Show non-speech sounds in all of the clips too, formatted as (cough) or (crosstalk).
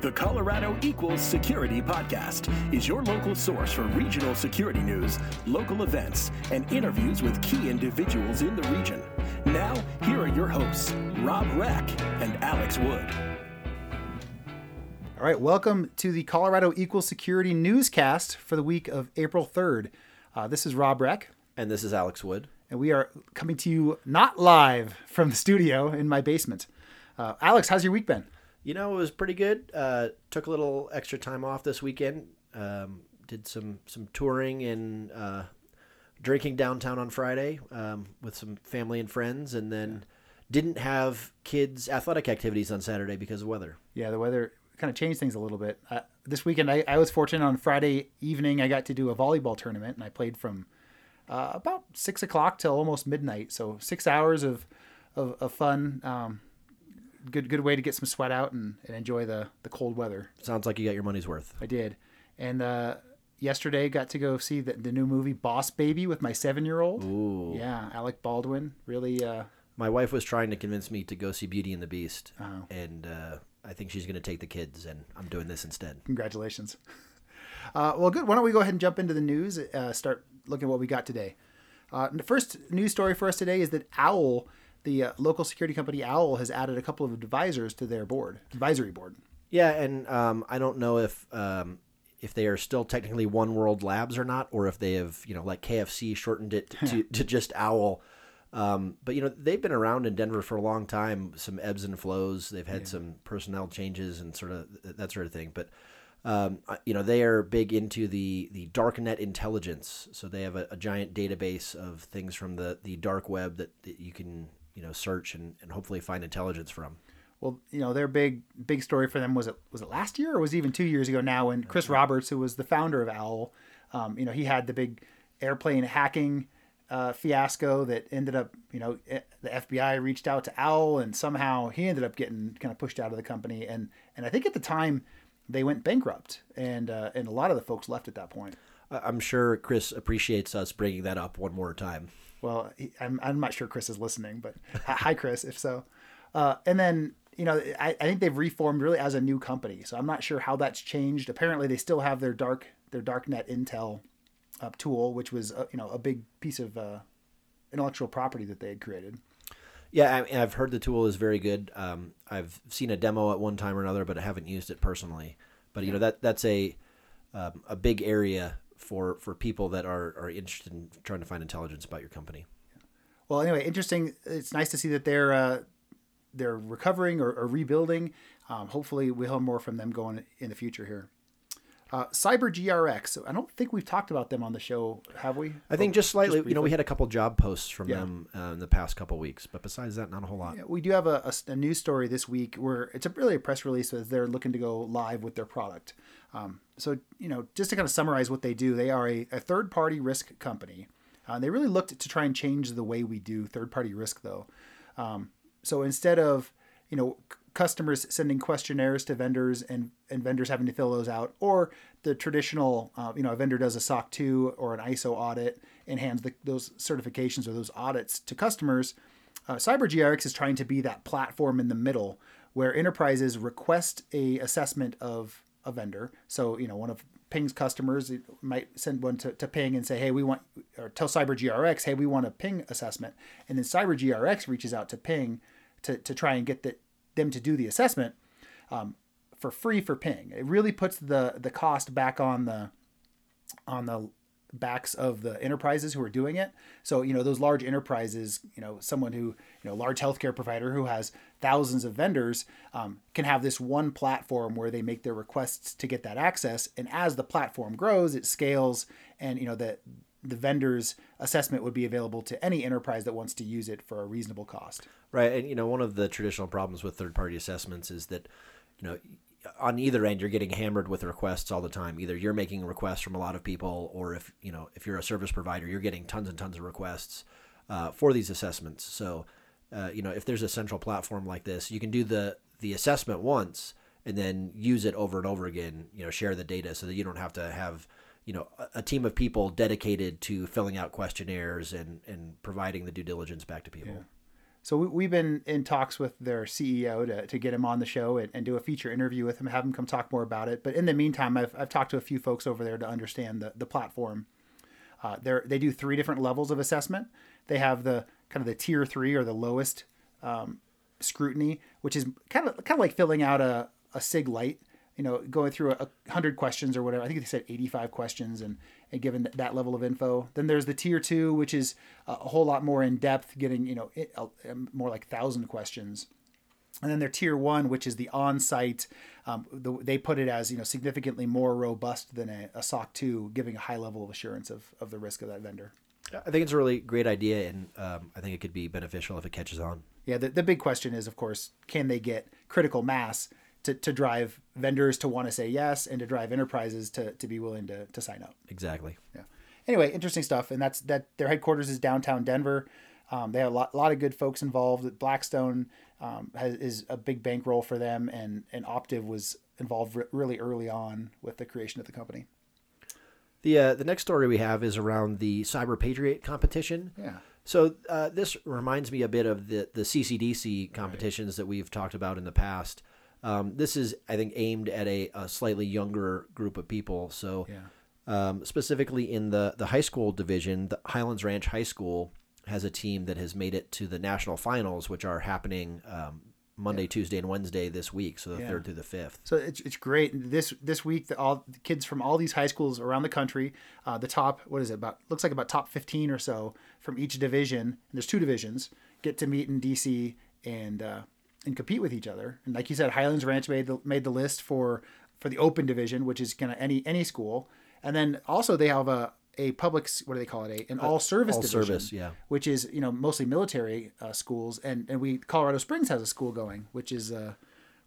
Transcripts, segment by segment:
The Colorado Equals Security Podcast is your local source for regional security news, local events, and interviews with key individuals in the region. Now, here are your hosts, Rob Reck and Alex Wood. All right, welcome to the Colorado Equal Security Newscast for the week of April 3rd. Uh, this is Rob Reck, And this is Alex Wood. and we are coming to you not live from the studio in my basement. Uh, Alex, how's your week been? You know, it was pretty good. Uh, took a little extra time off this weekend. Um, did some some touring and uh, drinking downtown on Friday um, with some family and friends, and then didn't have kids' athletic activities on Saturday because of weather. Yeah, the weather kind of changed things a little bit. Uh, this weekend, I, I was fortunate on Friday evening, I got to do a volleyball tournament, and I played from uh, about six o'clock till almost midnight. So six hours of of, of fun. Um, good good way to get some sweat out and, and enjoy the the cold weather. Sounds like you got your money's worth. I did. And uh, yesterday got to go see the, the new movie Boss Baby with my seven year old. Ooh. Yeah, Alec Baldwin. Really, uh, My wife was trying to convince me to go see Beauty and the Beast, Oh. and uh, I think she's going to take the kids, and I'm doing this instead. congratulations. (laughs) Uh, well, good. Why don't we go ahead and jump into the news? Uh, start looking at what we got today. Uh, the first news story for us today is that Owl, the uh, local security company Owl, has added a couple of advisors to their board, advisory board. Yeah, and um, I don't know if um, if they are still technically One World Labs or not, or if they have you know like KFC shortened it to, (laughs) to just Owl. Um, but you know they've been around in Denver for a long time. Some ebbs and flows. They've had some personnel changes and sort of th- that sort of thing. But um, you know they are big into the the darknet intelligence. So they have a, a giant database of things from the the dark web that, that you can you know search and, and hopefully find intelligence from. Well, you know, their big big story for them was it was it last year or was it even two years ago now when Chris Roberts, who was the founder of Owl, um, you know, he had the big airplane hacking uh, fiasco that ended up, you know, eh, the FBI reached out to Owl and somehow he ended up getting kind of pushed out of the company and and I think at the time they went bankrupt and uh, and a lot of the folks left at that point. I'm sure Chris appreciates us bringing that up one more time. Well, he, I'm, I'm not sure Chris is listening, but (laughs) hi, Chris, if so. Uh, and then, you know, I, I think they've reformed really as a new company. So I'm not sure how that's changed. Apparently, they still have their dark their darknet intel uh, tool, which was uh, you know a big piece of uh, intellectual property that they had created. Yeah, I, I've heard the tool is very good. Um, I've seen a demo at one time or another, but I haven't used it personally. But you know that that's a um, a big area for for people that are are interested in trying to find intelligence about your company. Well, anyway, interesting. It's nice to see that they're uh, they're recovering or, or rebuilding. Um, hopefully, we'll have more from them going in the future here. Uh, CyberGRX. I don't think we've talked about them on the show, have we? I think just slightly. you know, we had a couple job posts from Yeah. them uh, in the past couple weeks, but besides that, not a whole lot. Yeah, we do have a a news story this week where it's a, really a press release as they're looking to go live with their product. Um, so, you know, just to kind of summarize what they do, they are a, a third party risk company. Uh, they really looked to try and change the way we do third party risk, though. Um, so instead of, you know, customers sending questionnaires to vendors and, and vendors having to fill those out, or the traditional, uh, you know, a vendor does a SOC 2 or an ISO audit and hands the, those certifications or those audits to customers, uh, CyberGRX is trying to be that platform in the middle where enterprises request a assessment of a vendor. So, you know, one of Ping's customers might send one to, to Ping and say, hey, we want, or tell CyberGRX, hey, we want a Ping assessment. And then CyberGRX reaches out to Ping to, to try and get the, them to do the assessment um, for free for Ping. It really puts the, the cost back on the, on the backs of the enterprises who are doing it. So, you know, those large enterprises, you know, someone who, you know, large healthcare provider who has thousands of vendors um, can have this one platform where they make their requests to get that access. And as the platform grows, it scales and, you know, the, the vendor's assessment would be available to any enterprise that wants to use it for a reasonable cost. Right, and you know one of the traditional problems with third-party assessments is that you know on either end you're getting hammered with requests all the time. Either you're making requests from a lot of people, or if you know if you're a service provider, you're getting tons and tons of requests uh, for these assessments. So uh, you know if there's a central platform like this, you can do the the assessment once and then use it over and over again. You know, share the data so that you don't have to have you know a, a team of people dedicated to filling out questionnaires and and providing the due diligence back to people. So we, we've been in talks with their CEO to, to get him on the show and, and do a feature interview with him, have him come talk more about it. But in the meantime, I've, I've talked to a few folks over there to understand the, the platform. Uh, they they do three different levels of assessment. They have the kind of the tier three or the lowest um, scrutiny, which is kind of kind of like filling out a, a SIG Lite, you know, going through a, a hundred questions or whatever. I think they said 85 questions and, and given that level of info. Then there's the tier two, which is a whole lot more in depth, getting, you know, it, more like thousand questions. And then their tier one, which is the on-site, um, the, they put it as you know significantly more robust than a, a SOC two, giving a high level of assurance of, of the risk of that vendor. I think it's a really great idea, and um, I think it could be beneficial if it catches on. Yeah, the, the big question is, of course, can they get critical mass to, to drive vendors to want to say yes and to drive enterprises to, to be willing to, to sign up? Exactly. Yeah. Anyway, interesting stuff, and that's that. Their headquarters is downtown Denver. Um, they have a lot, a lot of good folks involved. Blackstone um, has, is a big bankroll for them, and and Optiv was involved re- really early on with the creation of the company. The uh, the next story we have is around the Cyber Patriot competition. Yeah. So uh, this reminds me a bit of the the CCDC competitions right. that we've talked about in the past. Um, this is, I think, aimed at a, a, slightly younger group of people. So, yeah. um, specifically in the the high school division, the Highlands Ranch High School has a team that has made it to the national finals, which are happening um, Monday, yeah. Tuesday, and Wednesday this week, so the yeah. third through the fifth. So it's, it's great. This this week, the, all the kids from all these high schools around the country, uh, the top what is it about? Looks like about top fifteen or so from each division. And there's two divisions get to meet in DC and uh, and compete with each other. And like you said, Highlands Ranch made the made the list for for the open division, which is kind of any any school. And then also they have a a public what do they call it a an all service all division, service, yeah, which is you know mostly military uh, schools, and and we Colorado Springs has a school going, which is uh,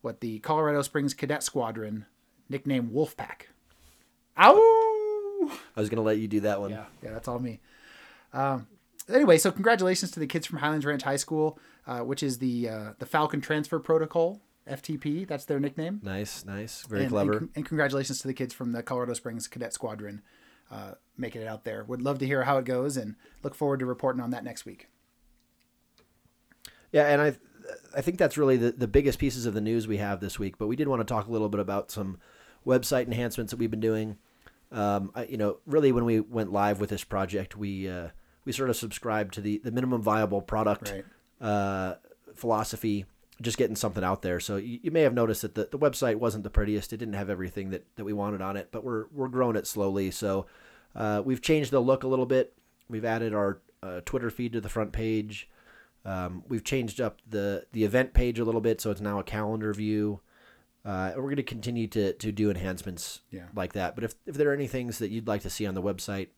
what the Colorado Springs Cadet Squadron, nicknamed Wolfpack. Ow! I was gonna let you do that one. Yeah, yeah, that's all me. Um, anyway, so congratulations to the kids from Highlands Ranch High School, uh, which is the uh, the Falcon Transfer Protocol. FTP, that's their nickname. Nice, nice, very and, clever. And, and, congratulations to the kids from the Colorado Springs Cadet Squadron uh, making it out there. Would love to hear how it goes and look forward to reporting on that next week. Yeah, and I I think that's really the, the biggest pieces of the news we have this week. But we did want to talk a little bit about some website enhancements that we've been doing. Um, I, you know, really when we went live with this project, we uh, we sort of subscribe to the, the minimum viable product right. uh, philosophy, just getting something out there. So you, you, may have noticed that the, the website wasn't the prettiest. It didn't have everything that, that we wanted on it, but we're we're growing it slowly. So uh, we've changed the look a little bit. We've added our uh, Twitter feed to the front page. Um, we've changed up the the event page a little bit, so it's now a calendar view. Uh, we're going to continue to to do enhancements yeah. like that. But if if there are any things that you'd like to see on the website,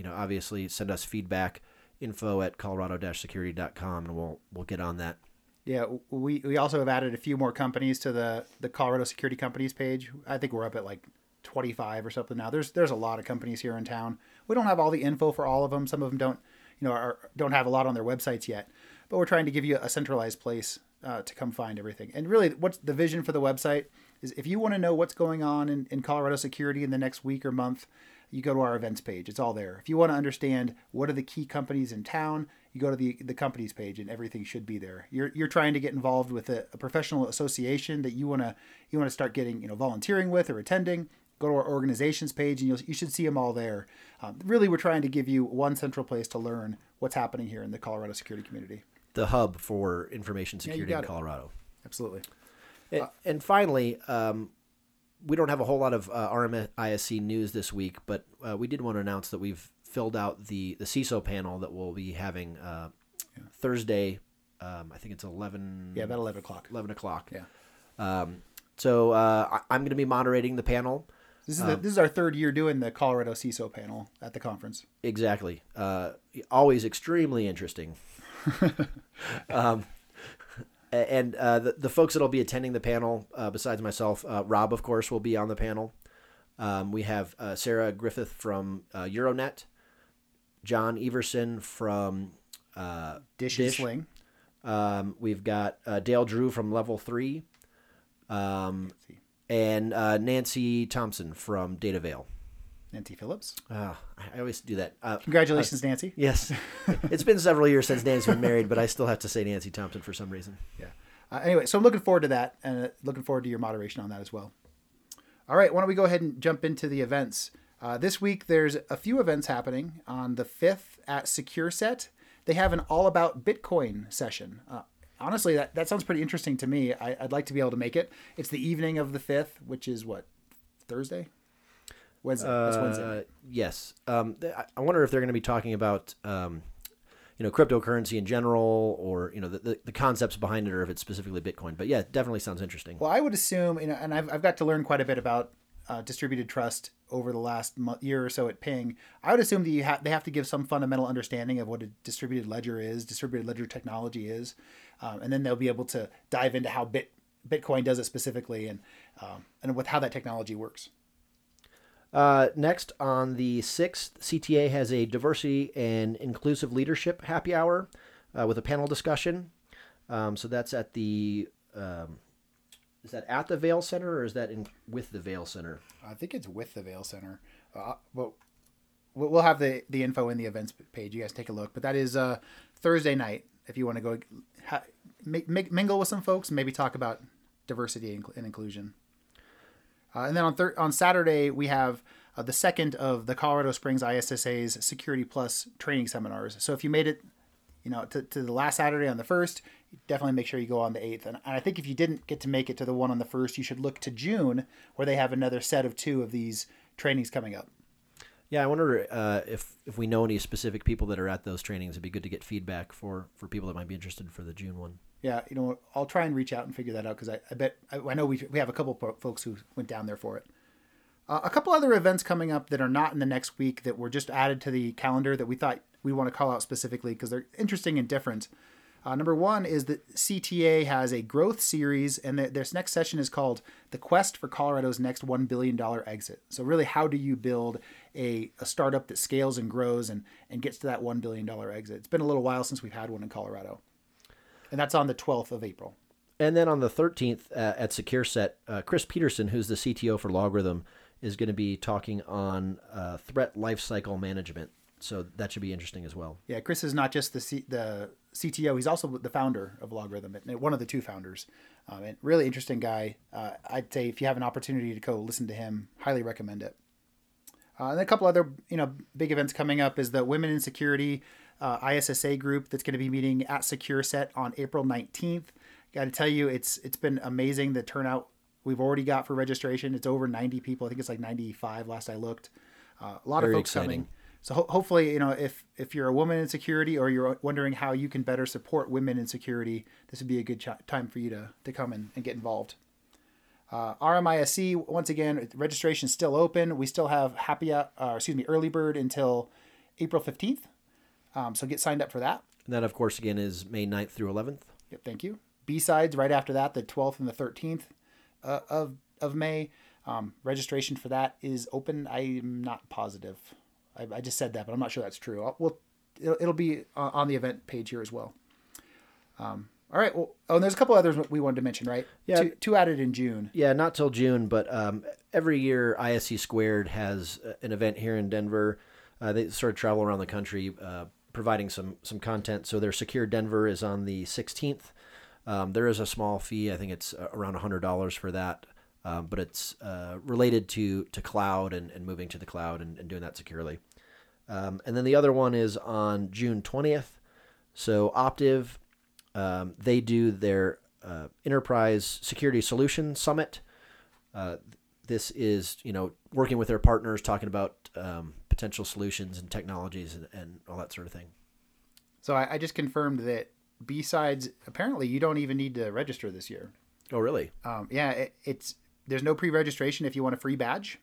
you know, obviously send us feedback. Info at colorado-security.com, and we'll we'll get on that. Yeah, we, we also have added a few more companies to the the Colorado Security Companies page. I think we're up at like 25 or something now. There's there's a lot of companies here in town. We don't have all the info for all of them. Some of them don't, you know, are, don't have a lot on their websites yet. But we're trying to give you a centralized place uh, to come find everything. And really, what's the vision for the website is if you want to know what's going on in, in Colorado security in the next week or month, you go to our events page. It's all there. If you want to understand what are the key companies in town, you go to the, the companies page and everything should be there. You're, you're trying to get involved with a, a professional association that you want to you want to start getting you know volunteering with or attending go to our organizations page and you'll, you should see them all there. Um, really, we're trying to give you one central place to learn what's happening here in the Colorado security community. The hub for information security yeah, in Colorado. It. Absolutely. And, uh, and finally, um, we don't have a whole lot of uh, RMISC news this week, but uh, we did want to announce that we've filled out the, the CISO panel that we'll be having uh, yeah. Thursday. Um, I think it's 11. Yeah, about 11 o'clock. 11 o'clock. Yeah. Um, so uh, I, am going to be moderating the panel. This is, the, um, this is our third year doing the Colorado CISO panel at the conference. Exactly. Uh, always extremely interesting. (laughs) um, and uh, the, the folks that'll be attending the panel, uh, besides myself, uh, Rob, of course, will be on the panel. Um, we have uh, Sarah Griffith from uh, Euronet, John Everson from Dish, Dish. Sling. Um, we've got Dale Drew from Level 3. Um, and uh, Nancy Thompson from Datavail. Nancy Phillips. Uh, I always do that. Uh, Congratulations, Nancy. yes, (laughs) it's been several years since Nancy's been married, but I still have to say Nancy Thompson for some reason. Yeah. Uh, anyway, so I'm looking forward to that and uh, looking forward to your moderation on that as well. All right, why don't we go ahead and jump into the events? Uh, this week, there's a few events happening. On the 5th at SecureSet, they have an all about Bitcoin session. Uh, honestly, that, that sounds pretty interesting to me. I, would like to be able to make it. It's the evening of the 5th, which is what, Thursday? Wednesday. That's Wednesday. Uh, yes. Um, I wonder if they're going to be talking about um, you know cryptocurrency in general or you know the, the, the, concepts behind it or if it's specifically bitcoin but yeah it definitely sounds interesting well i would assume you know and i've, I've got to learn quite a bit about uh, distributed trust over the last month, year or so at ping i would assume that you have they have to give some fundamental understanding of what a distributed ledger is distributed ledger technology is um, and then they'll be able to dive into how bit bitcoin does it specifically and um, and with how that technology works uh, next, on the 6th, CTA has a diversity and inclusive leadership happy hour uh, with a panel discussion. Um, so that's at the. Um, is that at the Vail Center or is that in with the Vail Center? I think it's with the Vail Center. Uh, well, we'll have the, the info in the events page. You guys take a look. But that is uh, Thursday night if you want to go ha- mingle with some folks, maybe talk about diversity and inclusion. Uh, and then on thir- on Saturday we have uh, the second of the Colorado Springs ISSA's Security Plus training seminars. So if you made it, you know, to, to the last Saturday on the first, definitely make sure you go on the eighth. And, I think if you didn't get to make it to the one on the first, you should look to June where they have another set of two of these trainings coming up. Yeah, I wonder uh, if if we know any specific people that are at those trainings. It'd be good to get feedback for for people that might be interested for the June one. Yeah, you know, I'll try and reach out and figure that out because I, I bet I, I, know we we have a couple folks who went down there for it. Uh, a couple other events coming up that are not in the next week that were just added to the calendar that we thought we want to call out specifically because they're interesting and different. Uh, number one is that CTA has a growth series, and the, this next session is called The Quest for Colorado's Next $1 Billion Exit. So, really, how do you build a, a startup that scales and grows and, and gets to that $1 billion exit? It's been a little while since we've had one in Colorado and that's on the 12th of April. And then on the 13th uh, at SecureSet, uh, Chris Peterson, who's the CTO for LogRhythm, is going to be talking on uh, threat lifecycle management. So that should be interesting as well. Yeah, Chris is not just the C- the CTO; he's also the founder of LogRhythm, one of the two founders. Um, and really interesting guy. Uh, I'd say if you have an opportunity to go listen to him, highly recommend it. Uh, and a couple other you know big events coming up is the Women in Security uh, ISSA group that's going to be meeting at SecureSet on April 19th. Got to tell you, it's it's been amazing the turnout we've already got for registration. It's over 90 people. I think it's like 95 last I looked. Uh, a lot Very of folks exciting. coming. So ho- hopefully, you know, if if you're a woman in security or you're wondering how you can better support women in security, this would be a good ch- time for you to to come in and get involved. Uh, RMISC once again, registration is still open. We still have happy, uh, excuse me, early bird until April 15th. Um, so get signed up for that. And that, of course, again is May 9th through 11th. Yep, thank you. BSides right after that, the 12th and the 13th uh, of of May. Um, registration for that is open. I'm not positive. I, I, just said that, but I'm not sure that's true. I'll, we'll, it'll, it'll be on the event page here as well. Um, all right. Well, oh, and there's a couple others we wanted to mention, right? Yeah. Two, two added in June. Yeah, not till June, but um, every year ISC Squared has uh, an event here in Denver. Uh, they sort of travel around the country uh, providing some some content. So their Secure Denver is on the 16th. Um, there is a small fee. I think it's uh, around $100 for that. Um, but it's uh, related to to cloud and, and moving to the cloud and, and doing that securely. Um, and then the other one is on June 20th. So Optiv, um, they do their uh, Enterprise Security Solution Summit. Uh, this is you know working with their partners, talking about um, potential solutions and technologies and, and all that sort of thing. So I, I just confirmed that BSides apparently you don't even need to register this year. Oh, really? Um, yeah, it, it's there's no pre-registration if you want a free badge.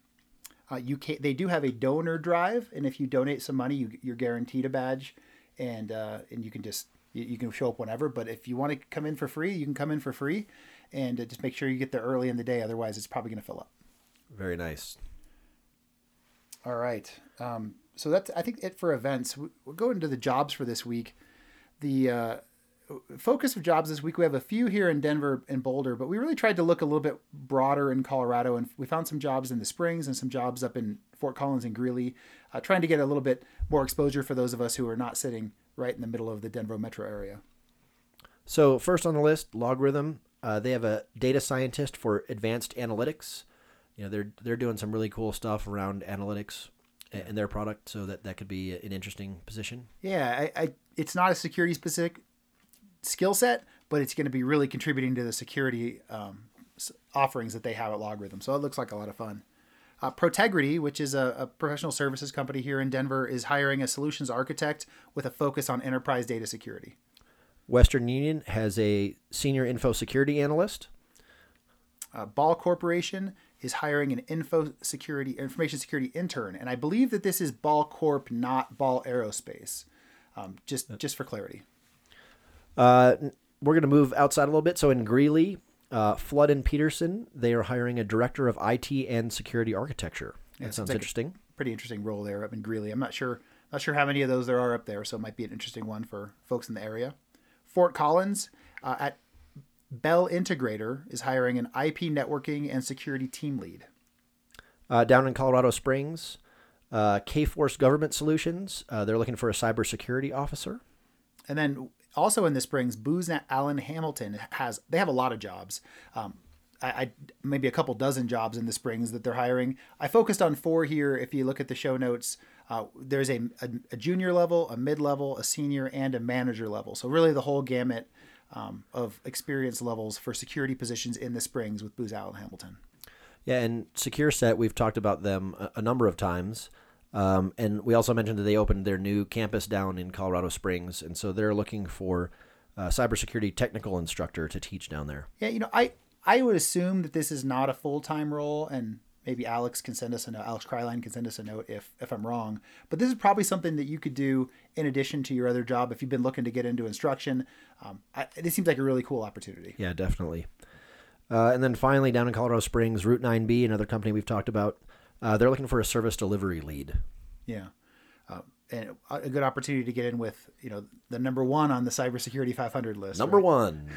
Uh, you can They do have a donor drive, and if you donate some money, you, you're guaranteed a badge, and uh, and you can just you, you, can show up whenever. But if you want to come in for free, you can come in for free, and uh, just make sure you get there early in the day. Otherwise, it's probably going to fill up. Very nice. All right. Um, so that's I think it for events. We'll go into the jobs for this week. The uh, focus of jobs this week, we have a few here in Denver and Boulder, but we really tried to look a little bit broader in Colorado, and we found some jobs in the Springs and some jobs up in Fort Collins and Greeley, uh, trying to get a little bit more exposure for those of us who are not sitting right in the middle of the Denver metro area. So first on the list, LogRhythm. Uh, they have a data scientist for advanced analytics. You know, they're they're doing some really cool stuff around analytics in their product, so that that could be an interesting position. Yeah, I, I it's not a security specific skill set, but it's going to be really contributing to the security um, offerings that they have at LogRhythm. So it looks like a lot of fun. Uh, Protegrity, which is a, a, professional services company here in Denver, is hiring a solutions architect with a focus on enterprise data security. Western Union has a senior info security analyst. Uh, Ball Corporation is hiring an info security information security intern, and I believe that this is Ball Corp, not Ball Aerospace. Um, just just for clarity. Uh, we're going to move outside a little bit. So in Greeley, uh, Flood and Peterson, they are hiring a director of IT and security architecture. That yeah, sounds like interesting. Pretty interesting role there up in Greeley. I'm not sure not sure how many of those there are up there, so it might be an interesting one for folks in the area. Fort Collins uh, at Bell Integrator is hiring an IP networking and security team lead. Uh, down in Colorado Springs, uh, Kforce Government Solutions, uh, they're looking for a cybersecurity officer. And then also in the Springs, Booz Allen Hamilton has they have a lot of jobs. Um, I, I, maybe a couple dozen jobs in the Springs that they're hiring. I focused on four here. If you look at the show notes, uh, there's a, a, a, junior level, a mid level, a senior, and a manager level. So really the whole gamut um, of experience levels for security positions in the Springs with Booz Allen Hamilton. Yeah, and SecureSet, we've talked about them a, a number of times. Um, and we also mentioned that they opened their new campus down in Colorado Springs, and so they're looking for a cybersecurity technical instructor to teach down there. Yeah, you know, I I would assume that this is not a full time role, and maybe Alex can send us a note. Alex Kryline can send us a note if if I'm wrong. But this is probably something that you could do in addition to your other job if you've been looking to get into instruction. Um, I, it seems like a really cool opportunity. Yeah, definitely. Uh, and then finally, down in Colorado Springs, Route 9B, another company we've talked about, uh, they're looking for a service delivery lead. Yeah. Uh, and a good opportunity to get in with, you know, the number one on the cybersecurity 500 list. Number right? one.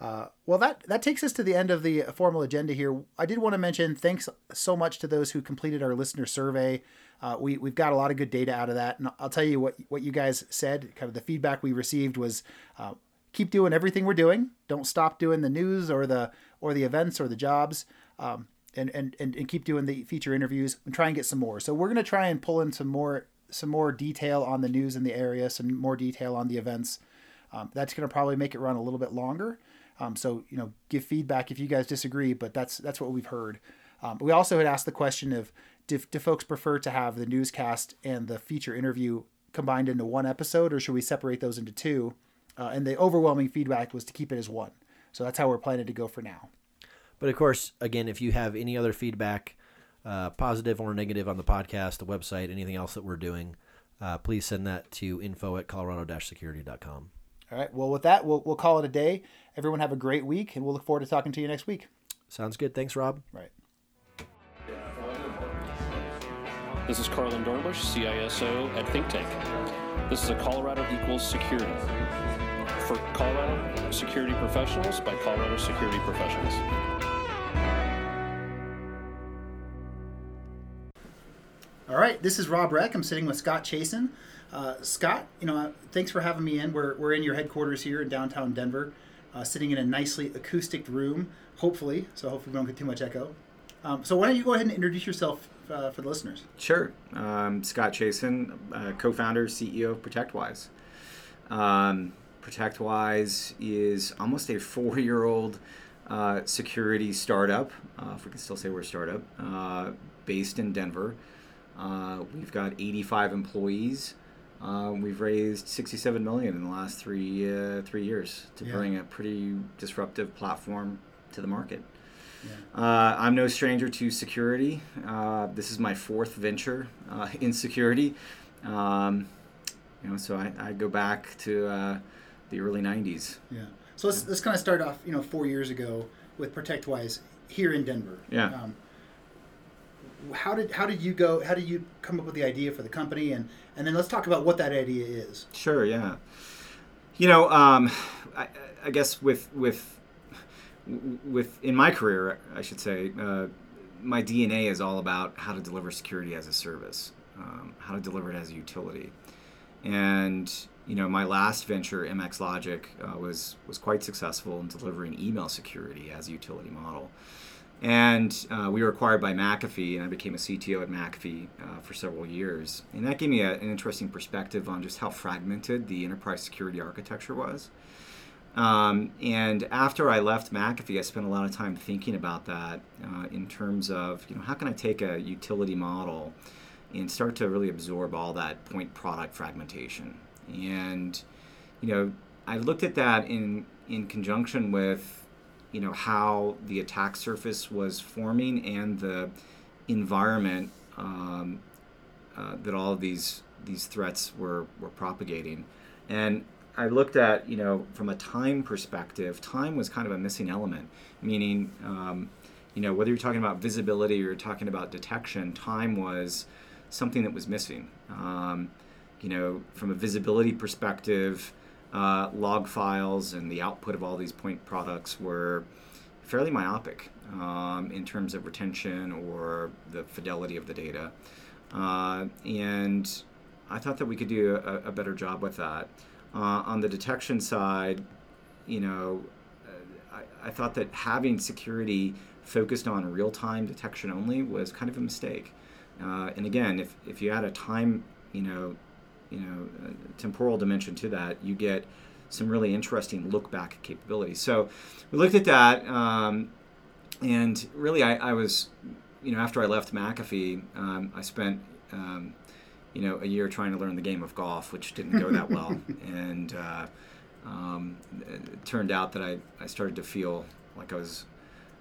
Uh, well, that that takes us to the end of the formal agenda here. I did want to mention thanks so much to those who completed our listener survey. Uh, we we've got a lot of good data out of that, and I'll tell you what what you guys said. Kind of the feedback we received was uh, keep doing everything we're doing. Don't stop doing the news or the or the events or the jobs. Um, and, and, and, keep doing the feature interviews and try and get some more. So we're going to try and pull in some more some more detail on the news in the area, some more detail on the events. Um, that's going to probably make it run a little bit longer. Um, so you know, give feedback if you guys disagree, but that's that's what we've heard. Um, we also had asked the question of do, do folks prefer to have the newscast and the feature interview combined into one episode, or should we separate those into two? Uh, and the overwhelming feedback was to keep it as one. So that's how we're planning to go for now. But of course, again, if you have any other feedback, uh, positive or negative on the podcast, the website, anything else that we're doing, uh, please send that to info at colorado-security.com. All right. Well, with that, we'll, we'll call it a day. Everyone have a great week, and we'll look forward to talking to you next week. Sounds good. Thanks, Rob. Right. This is Carlin Dornbush, CISO at Think Tank. This is a Colorado Equals Security for Colorado security professionals by Colorado security professionals. All right, this is Rob Reck. I'm sitting with Scott Chasen. Uh, Scott, you know, thanks for having me in. We're, we're in your headquarters here in downtown Denver, uh, sitting in a nicely acoustic room, hopefully. So hopefully we don't get too much echo. Um, so why don't you go ahead and introduce yourself uh, for the listeners? Sure. Um, Scott Chasen, uh, co-founder, CEO of ProtectWise. Um, ProtectWise is almost a four year old uh, security startup, uh, if we can still say we're a startup, based in Denver. We've got 85 employees. Uh, we've raised 67 million in the last three uh, three years to yeah. bring a pretty disruptive platform to the market. Yeah. I'm no stranger to security. this is my fourth venture (laughs) in security. Um, you know, so I, I go back to the early 90s. Yeah. So let's, let's kind of start off, you know, four years ago with ProtectWise here in Denver. Yeah. Um, how did how did you go? How did you come up with the idea for the company? And and then let's talk about what that idea is. Sure. Yeah. You know, um, I, I guess with with with in my career, I should say, uh, my DNA is all about how to deliver security as a service, um, how to deliver it as a utility, and you know, my last venture, MX Logic, uh, was was quite successful in delivering email security as a utility model. And uh, we were acquired by McAfee, and I became a CTO at McAfee uh, for several years. And that gave me a, an interesting perspective on just how fragmented the enterprise security architecture was. Um, and after I left McAfee, I spent a lot of time thinking about that uh, in terms of, you know, how can I take a utility model and start to really absorb all that point product fragmentation? And, you know, I looked at that in in conjunction with, you know, how the attack surface was forming and the environment um, uh, that all of these these threats were were propagating. And I looked at, you know, from a time perspective, time was kind of a missing element, meaning, um, you know, whether you're talking about visibility or you're talking about detection, time was something that was missing. Um, you know, from a visibility perspective, uh, log files and the output of all these point products were fairly myopic um, in terms of retention or the fidelity of the data. Uh, and I thought that we could do a, a better job with that. Uh, on the detection side, you know, uh, I, I, thought that having security focused on real time detection only was kind of a mistake. Uh, and again, if, if you add a time, you know, you know, temporal dimension to that, you get some really interesting look back capabilities. So we looked at that, um, and really, I, I, was, you know, after I left McAfee, um, I spent, um, you know, a year trying to learn the game of golf, which didn't go that well, (laughs) and uh, um, it turned out that I, I started to feel like I was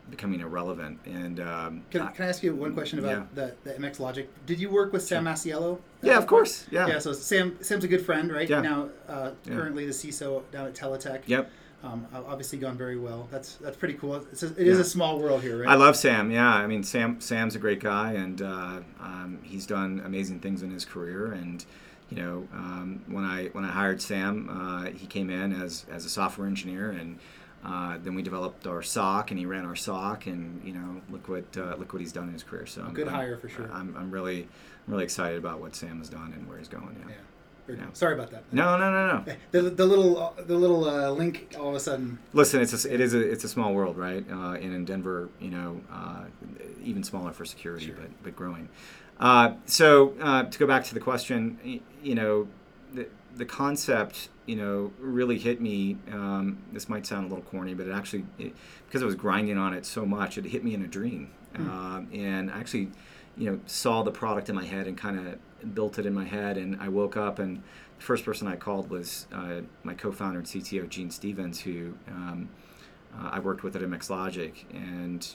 becoming irrelevant. And um, can, I, can I ask you one question about yeah. the, the MX Logic? Did you work with Sam Masiello? Yeah, of course. Yeah. Yeah. So Sam Sam's a good friend, right? Yeah. Now, uh, currently the CISO down at Teletech. Yep. Um, obviously gone very well. That's that's pretty cool. It's a, it yeah. is a small world here, right? I love Sam. Yeah, I mean Sam Sam's a great guy, and uh, um, he's done amazing things in his career. And you know, um, when I when I hired Sam, uh, he came in as as a software engineer and uh, then we developed our SOC, and he ran our SOC, and you know, look what uh, look what he's done in his career. So good I'm, hire for sure. I'm, I'm really I'm really excited about what Sam has done and where he's going. Yeah. yeah. yeah. Sorry about that. No, no, no, no. (laughs) The, the little the little uh, link all of a sudden. Listen, it's a, it is a it's a small world, right? Uh, and in Denver, you know, uh, even smaller for security, sure. but but growing. Uh, so to go back to the question, you know, the the concept you know, really hit me. Um, this might sound a little corny, but it actually, it, because I was grinding on it so much, it hit me in a dream. Mm. Um, and I actually, you know, saw the product in my head and kind of built it in my head. And I woke up, and the first person I called was uh, my co-founder and CTO, Gene Stevens, who um, uh, I worked with at MX Logic. And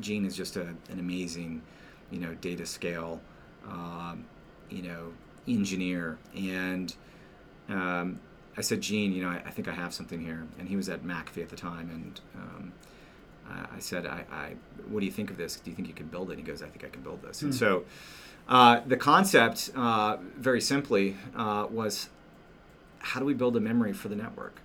Gene is just a, an amazing, you know, data scale, um, you know, engineer. And um, I said, Gene, you know, I, I, think I have something here. And he was at McAfee at the time. And um, I, I said, I, I, what do you think of this? Do you think you can build it? And he goes, I think I can build this. Mm. And hmm. so uh, the concept, uh, very simply, uh, was how do we build a memory for the network?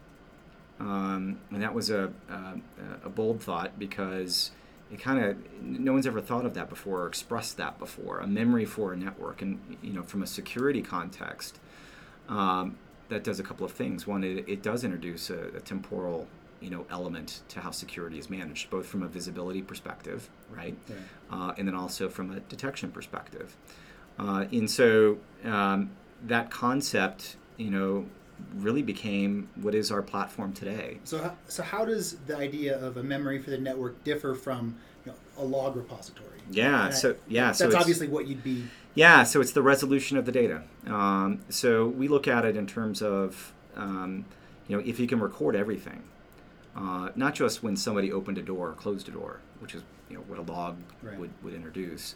Um, and that was a, a, a bold thought because it kind of no one's ever thought of that before or expressed that before a memory for a network and you know from a security context um, that does a couple of things. One, it, it does introduce a, a, temporal you know element to how security is managed, both from a visibility perspective, right, yeah. uh, and then also from a detection perspective. Uh, and so um, that concept, you know, really became what is our platform today. So, so how does the idea of a memory for the network differ from you know, a log repository? Yeah. so yeah. That's so obviously what you'd be yeah, so it's the resolution of the data. Um, so we look at it in terms of, um, you know, if you can record everything, uh, not just when somebody opened a door or closed a door, which is you know what a log right. would, would introduce,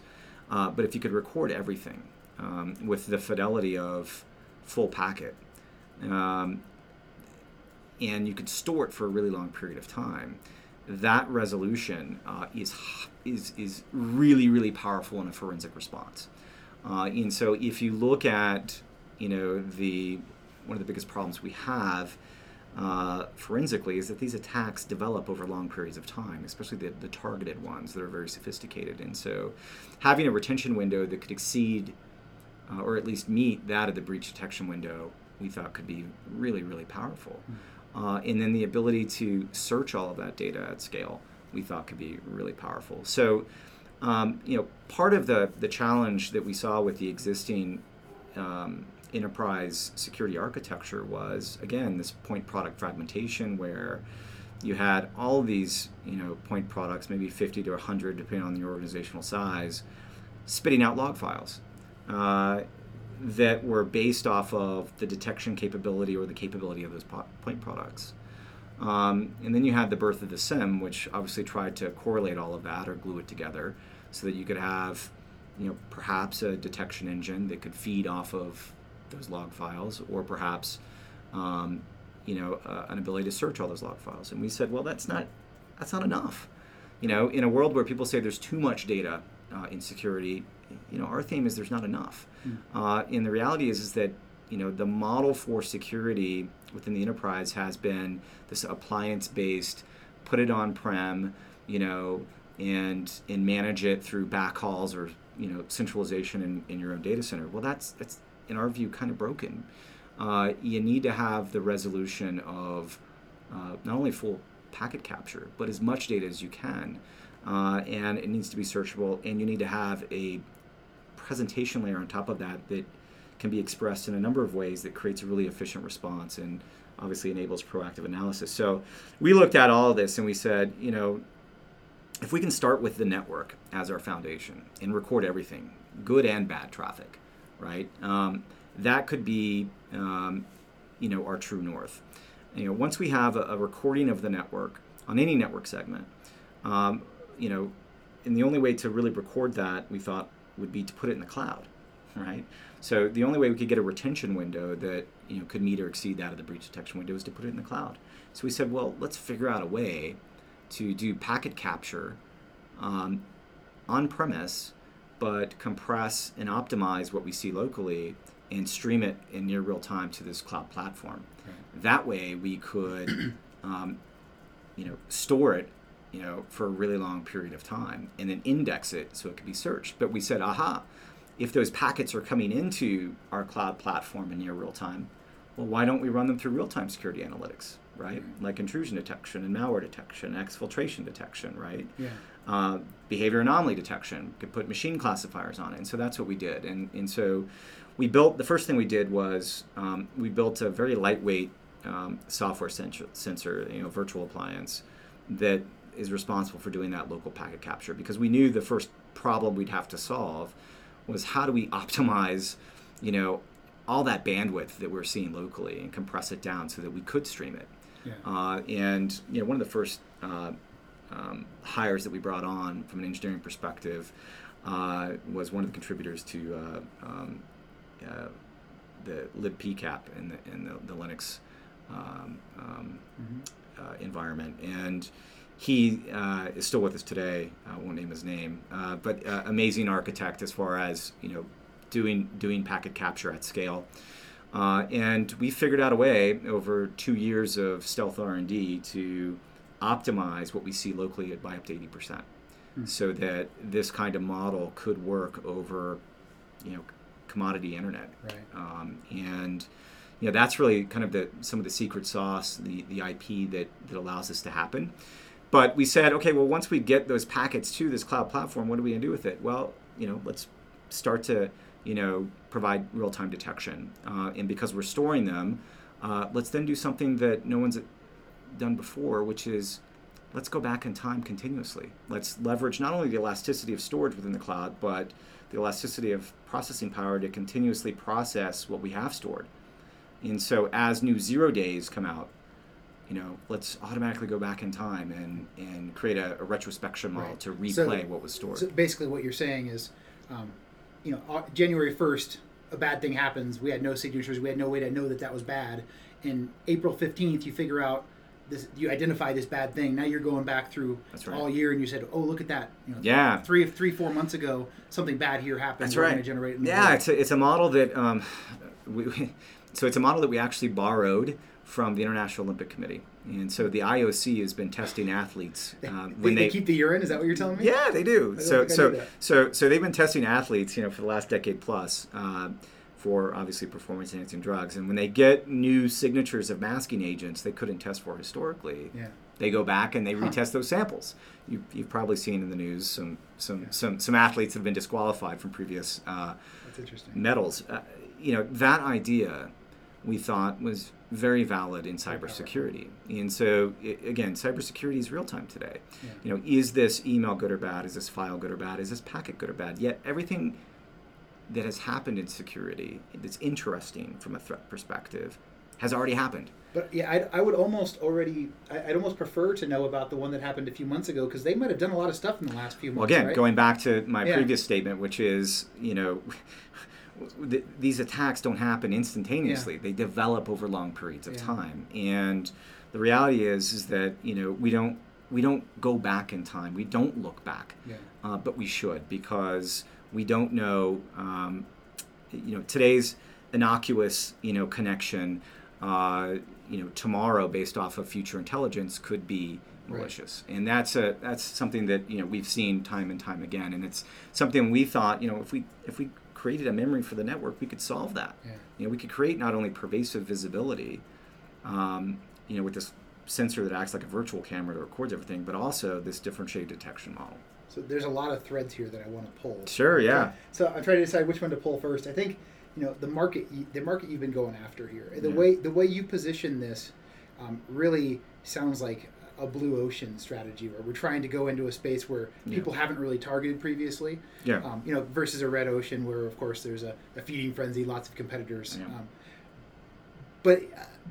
uh, but if you could record everything um, with the fidelity of full packet, um, and you could store it for a really long period of time, that resolution uh, is is is really really powerful in a forensic response. Uh, and so if you look at, you know, the one of the biggest problems we have uh, forensically is that these attacks develop over long periods of time, especially the, the targeted ones that are very sophisticated. And so, having a retention window that could exceed uh, or at least meet that of the breach detection window, we thought could be really, really powerful. Uh, and then the ability to search all of that data at scale, we thought could be really powerful. So, um, you know, part of the, the challenge that we saw with the existing um, enterprise security architecture was again this point product fragmentation where you had all these you know point products maybe 50 to 100 depending on the organizational size spitting out log files uh, that were based off of the detection capability or the capability of those point products. Um, and then you had the birth of the SIEM, which obviously tried to correlate all of that or glue it together so that you could have, you know, perhaps a detection engine that could feed off of those log files, or perhaps, um, you know, uh, an ability to search all those log files. And we said, well, that's not that's not enough. You know, in a world where people say there's too much data uh, in security, you know, our theme is there's not enough. Mm. Uh, and the reality is, is that you know the model for security within the enterprise has been this appliance-based, put it on-prem, you know, and and manage it through backhauls or you know centralization in, in your own data center. Well, that's that's in our view, kind of broken. Uh, you need to have the resolution of uh, not only full packet capture, but as much data as you can. Uh, and it needs to be searchable, and you need to have a presentation layer on top of that that can be expressed in a number of ways that creates a really efficient response and obviously enables proactive analysis. So we looked at all this and we said, you know, if we can start with the network as our foundation and record everything, good and bad traffic, right? Um, that could be, um, you know, our true north. You know, once we have a, a recording of the network on any network segment, um, you know, and the only way to really record that we thought would be to put it in the cloud, right? So the only way we could get a retention window that you know could meet or exceed that of the breach detection window is to put it in the cloud. So we said, well, let's figure out a way to do packet capture um, on premise but compress and optimize what we see locally and stream it in near real time to this cloud platform. Right. That way, we could, (clears throat) um, you know, store it, you know, for a really long period of time, and then index it so it could be searched. But we said, aha, if those packets are coming into our cloud platform in near real time, well, why don't we run them through real time security analytics, right? Like intrusion detection and malware detection, exfiltration detection, right? Yeah uh, behavior anomaly detection. could put machine classifiers on it, and so that's what we did. And and so we built the first thing we did was um, we built a very lightweight um, software sensor, sensor, you know, virtual appliance that is responsible for doing that local packet capture because we knew the first problem we'd have to solve was how do we optimize, you know, all that bandwidth that we're seeing locally and compress it down so that we could stream it. Yeah. Uh, and you know, one of the first uh, um, hires that we brought on from an engineering perspective uh, was one of the contributors to uh, um, uh, the libpcap in the, in the, the Linux um, um, mm-hmm. Uh, environment. And he uh, is still with us today. I won't name his name, uh, but amazing architect as far as you know doing doing packet capture at scale. And we figured out a way over two years of stealth R&D to optimize what we see locally by up to 80%. Mm-hmm. So that this kind of model could work over, you know, commodity internet. Right. Um, and you know that's really kind of the some of the secret sauce, the the IP that that allows this to happen. But we said, okay, well, once we get those packets to this cloud platform, what are we going to do with it? Well, you know, let's start to you know provide real time detection, uh, and because we're storing them, uh, let's then do something that no one's done before, which is let's go back in time continuously. Let's leverage not only the elasticity of storage within the cloud, but the elasticity of processing power to continuously process what we have stored. And so as new zero days come out, you know, let's automatically go back in time and, and create a, a retrospection model right. to replay so, what was stored. So basically, what you're saying is, um, you know, January 1st, a bad thing happens. We had no signatures. We had no way to know that that was bad. And April 15th, you figure out this you identify this bad thing. Now you're going back through right. all year and you said, "Oh, look at that." You know, yeah. Three, three, four months ago, something bad here happened. That's We're right. Generate yeah, it's a, it's a model that um, (laughs) we, so it's a model that we actually borrowed from the International Olympic Committee. And so the IOC has been testing athletes (laughs) uh, They, when they they, keep the urine. Is that what you're telling me? yeah, they do. So so so so they've been testing athletes, you know, for the last decade plus. Uh, for obviously performance enhancing drugs. And when they get new signatures of masking agents they couldn't test for historically, Yeah. they go back and they retest those samples. You, you've probably seen in the news some some, some some athletes have been disqualified from previous uh, That's interesting. medals. Uh, you know that idea we thought was very valid in cybersecurity. And so again, cybersecurity is real time today. Yeah. You know, is this email good or bad? Is this file good or bad? Is this packet good or bad? Yet everything that has happened in security that's interesting from a threat perspective has already happened. But yeah, I, I would almost already, I'd almost prefer to know about the one that happened a few months ago because they might have done a lot of stuff in the last few months. Well, again, right? going back to my Yeah. previous statement, which is, you know, th- these attacks don't happen instantaneously. Yeah. They develop over long periods of Yeah. time, and the reality is, is that you know we don't we don't go back in time. We don't look back, Yeah. uh, but we should because we don't know. Um, you know, today's innocuous, you know, connection. Uh, you know, tomorrow, based off of future intelligence, could be Right. malicious, and that's a that's something that you know we've seen time and time again, and it's something we thought you know if we if we created a memory for the network, we could solve that. Yeah. You know, we could create not only pervasive visibility, um, you know, with this sensor that acts like a virtual camera that records everything, but also this differentiated detection model. So there's a lot of threads here that I want to pull. Sure, yeah. So I'm trying to decide which one to pull first. I think you know the market the market you've been going after here. The Yeah. way the way you position this um, really sounds like a blue ocean strategy where we're trying to go into a space where Yeah. people haven't really targeted previously. Yeah. Um, you know, versus a red ocean where of course there's a, a feeding frenzy, lots of competitors. Yeah. Um, but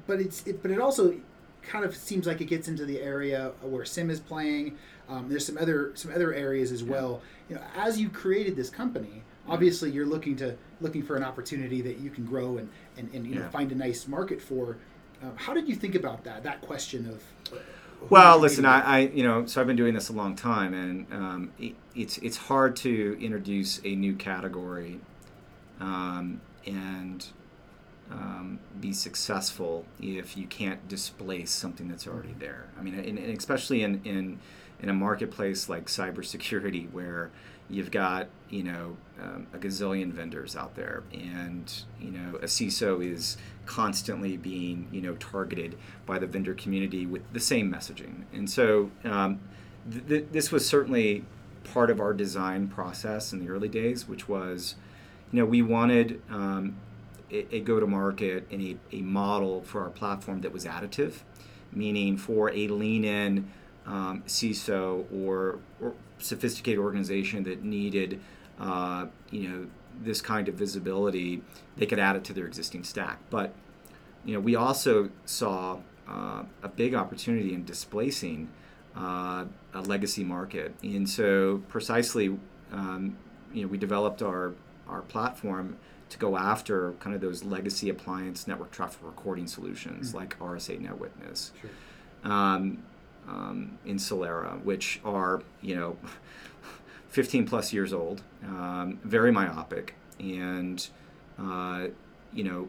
but it's it, but it also kind of seems like it gets into the area where SIEM is playing um, there's some other some other areas as well you know as you created this company obviously you're looking to looking for an opportunity that you can grow and and, and you know find a nice market for um, how did you think about that that question of Well, listen, I, I, you know, so I've been doing this a long time, and um, it, it's it's hard to introduce a new category, um, and um, be successful if you can't displace something that's already there. I mean, and, and especially in, in in a marketplace like cybersecurity, (laughs) where you've got you know um, a gazillion vendors out there, and you know a CISO is constantly being you know targeted by the vendor community with the same messaging, and so um, th- th- this was certainly part of our design process in the early days, which was you know we wanted um, a, a go-to-market and a, a model for our platform that was additive, meaning for a lean-in um, CISO or, or sophisticated organization that needed, uh, you know, this kind of visibility, they could add it to their existing stack. But, you know, we also saw uh, a big opportunity in displacing uh, a legacy market, and so precisely, um, you know, we developed our our platform to go after kind of those legacy appliance network traffic recording solutions like RSA NetWitness, Sure. um, um, in Solera, which are you know 15 plus years old, um, very myopic, and uh, you know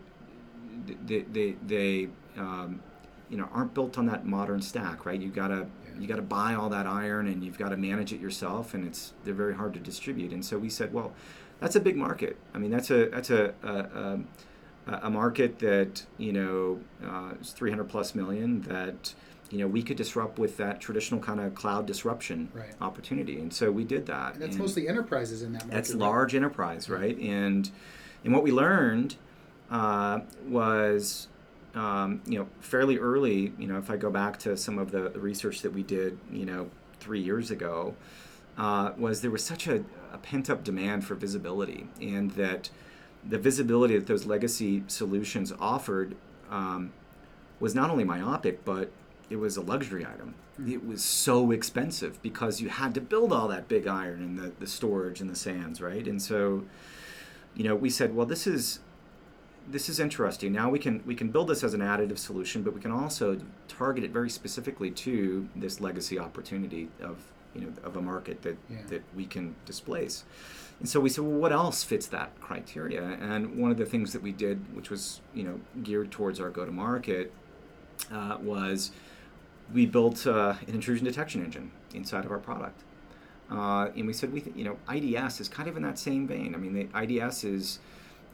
they they, they um, you know aren't built on that modern stack, right? You gotta Yeah. you gotta buy all that iron and you've got to manage it yourself, and it's they're very hard to distribute. And so we said, well, that's a big market. I mean, that's a that's a a, a, a market that you know uh, is 300 plus million that you know we could disrupt with that traditional kind of cloud disruption Right. opportunity. And so we did that. and that's And- mostly enterprises in that market that's right? large enterprise, right? And and what we learned uh, was, um, you know, fairly early. You know, if I go back to some of the, the research that we did, you know, three years ago, uh, was there was such a, a pent up demand for visibility, and that the visibility that those legacy solutions offered um, was not only myopic, but it was a luxury item. It was so expensive because you had to build all that big iron and the, the storage and the SANs, right? And so, you know, we said, well, this is this is interesting. Now we can we can build this as an additive solution, but we can also target it very specifically to this legacy opportunity of you know of a market that Yeah. that we can displace. And so we said, well, what else fits that criteria? And one of the things that we did, which was you know geared towards our go to market, uh, was we built uh, an intrusion detection engine inside of our product. Uh, and we said, we th- you know, IDS is kind of in that same vein. I mean, the IDS is,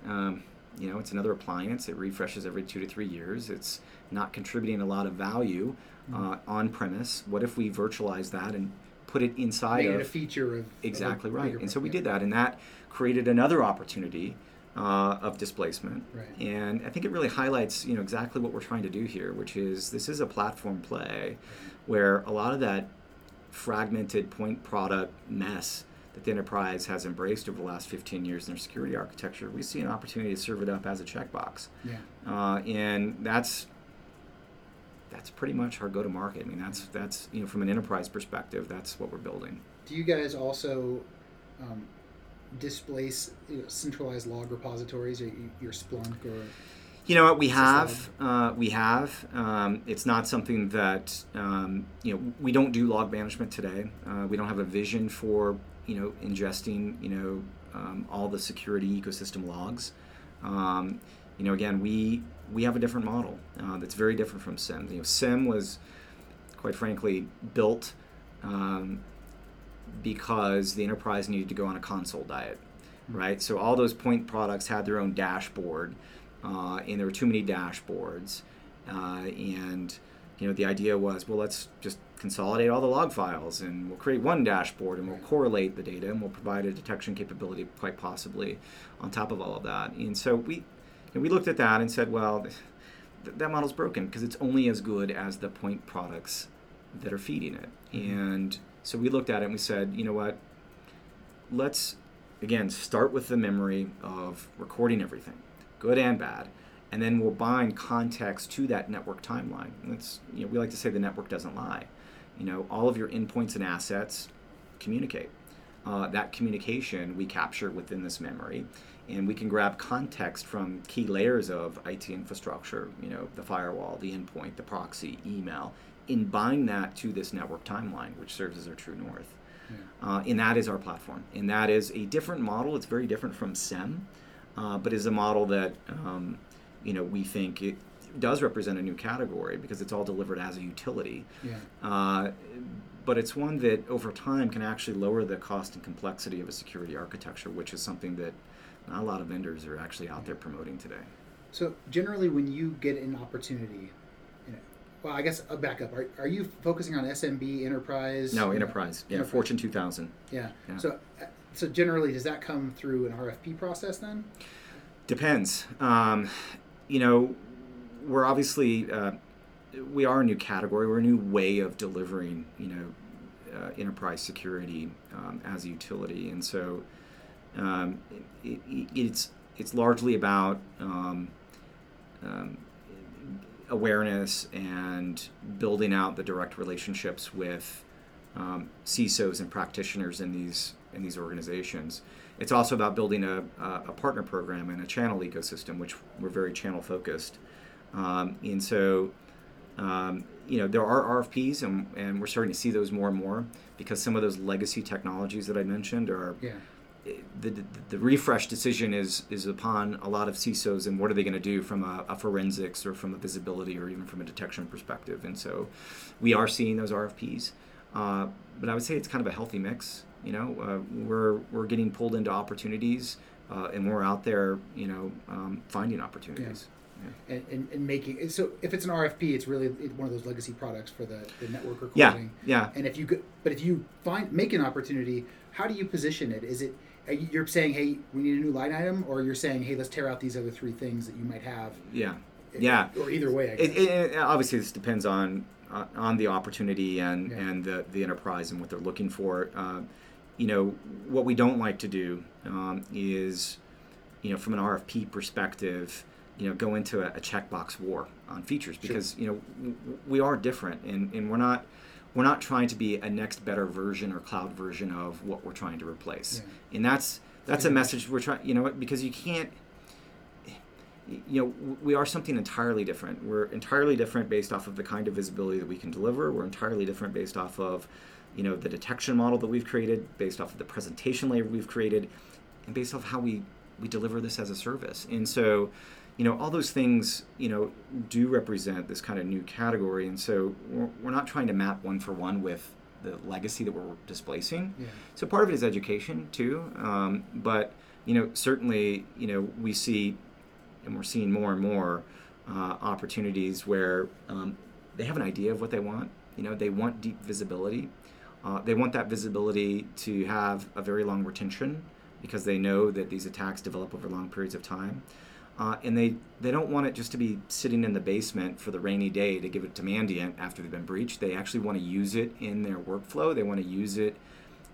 um, you know, it's another appliance. It refreshes every two to three years. It's not contributing a lot of value uh, on premise. What if we virtualize that and put it inside Made of it a feature of exactly of right? And so we did that, and that created another opportunity uh, of displacement. Right. And I think it really highlights, you know, exactly what we're trying to do here, which is this is a platform play where a lot of that fragmented point product mess that the enterprise has embraced over the last 15 years in their security architecture, we see an opportunity to serve it up as a checkbox. Yeah. Uh, and that's that's pretty much our go-to-market. I mean, that's that's you know from an enterprise perspective, that's what we're building. Do you guys also um, displace you know, centralized log repositories, or your Splunk, or You know what we have? Uh, we have. Um, it's not something that um, you know. We don't do log management today. Uh, we don't have a vision for you know ingesting you know um, all the security ecosystem logs. Um, you know, again, we we have a different model uh, that's very different from SIEM. You know, SIEM was, quite frankly, built um, because the enterprise needed to go on a console diet, right? So all those point products had their own dashboard, uh, and there were too many dashboards, uh, and you know the idea was, well, let's just consolidate all the log files, and we'll create one dashboard, and we'll correlate the data, and we'll provide a detection capability, quite possibly, on top of all of that. And so we, and we looked at that and said, well, (laughs) th- that model's broken because it's only as good as the point products that are feeding it. And so we looked at it and we said, you know what? Let's again start with the memory of recording everything, good and bad, and then we'll bind context to that network timeline. That's you know we like to say the network doesn't lie. You know all of your endpoints and assets communicate. Uh, that communication we capture within this memory, and we can grab context from key layers of IT infrastructure. You know the firewall, the endpoint, the proxy, email, and bind that to this network timeline, which serves as our true north. Uh, and that is our platform. And that is a different model. It's very different from SIEM, uh, but is a model that um, you know we think it does represent a new category because it's all delivered as a utility. yeah, Uh, but it's one that over time can actually lower the cost and complexity of a security architecture, which is something that not a lot of vendors are actually out there promoting today. So generally, when you get an opportunity, well, I guess a backup. Are, are you focusing on SMB enterprise? No, enterprise. Yeah, enterprise. Fortune 2000. Yeah. Yeah. So, uh, so generally, does that come through an RFP process then? Depends. Um, you know, we're obviously uh, we are a new category. We're a new way of delivering. You know, uh, enterprise security um, as a utility, and so um, it, it, it's it's largely about um, um, awareness and building out the direct relationships with um, CISOs and practitioners in these in these organizations. It's also about building a, a partner program and a channel ecosystem, which we're very channel focused. Um, and so, um, you know, there are RFPs, and, and we're starting to see those more and more because some of those legacy technologies that I mentioned are Yeah. The, the, the refresh decision is is upon a lot of CISOs and what are they going to do from a, a forensics or from a visibility or even from a detection perspective. And so we are seeing those RFPs, uh, but I would say it's kind of a healthy mix. You know, uh, we're we're getting pulled into opportunities, uh, and we're out there, you know, um, finding opportunities. Yeah. And, and, and making so if it's an RFP, it's really one of those legacy products for the, the network Yeah, recording. yeah. yeah. And if you go, but if you find make an opportunity, how do you position it? Is it you're saying, hey, we need a new line item, or you're saying, hey, let's tear out these other three things that you might have? Yeah, yeah. Or either way, I guess. It, it, it- obviously, this depends on uh, on the opportunity and Yeah. and the, the enterprise and what they're looking for. Uh, you know, what we don't like to do um, is, you know, from an RFP perspective, you know, go into a, a checkbox war on features because you know w- we are different and, and we're not we're not trying to be a next better version or cloud version of what we're trying to replace, Yeah. and that's that's a message we're trying. You know, what, because you can't you know we are something entirely different we're entirely different based off of the kind of visibility that we can deliver we're entirely different based off of you know the detection model that we've created based off of the presentation layer we've created and based off how we we deliver this as a service and so you know, all those things, you know, do represent this kind of new category. And so we're, we're not trying to map one for one with the legacy that we're displacing. Yeah. So part of it is education too. Um, but, you know, certainly, you know, we see, and we're seeing more and more uh, opportunities where um, they have an idea of what they want. You know, they want deep visibility. Uh, they want that visibility to have a very long retention because they know that these attacks develop over long periods of time. Uh, and they, they don't want it just to be sitting in the basement for the rainy day to give it to Mandiant after they've been breached. They actually want to use it in their workflow. They want to use it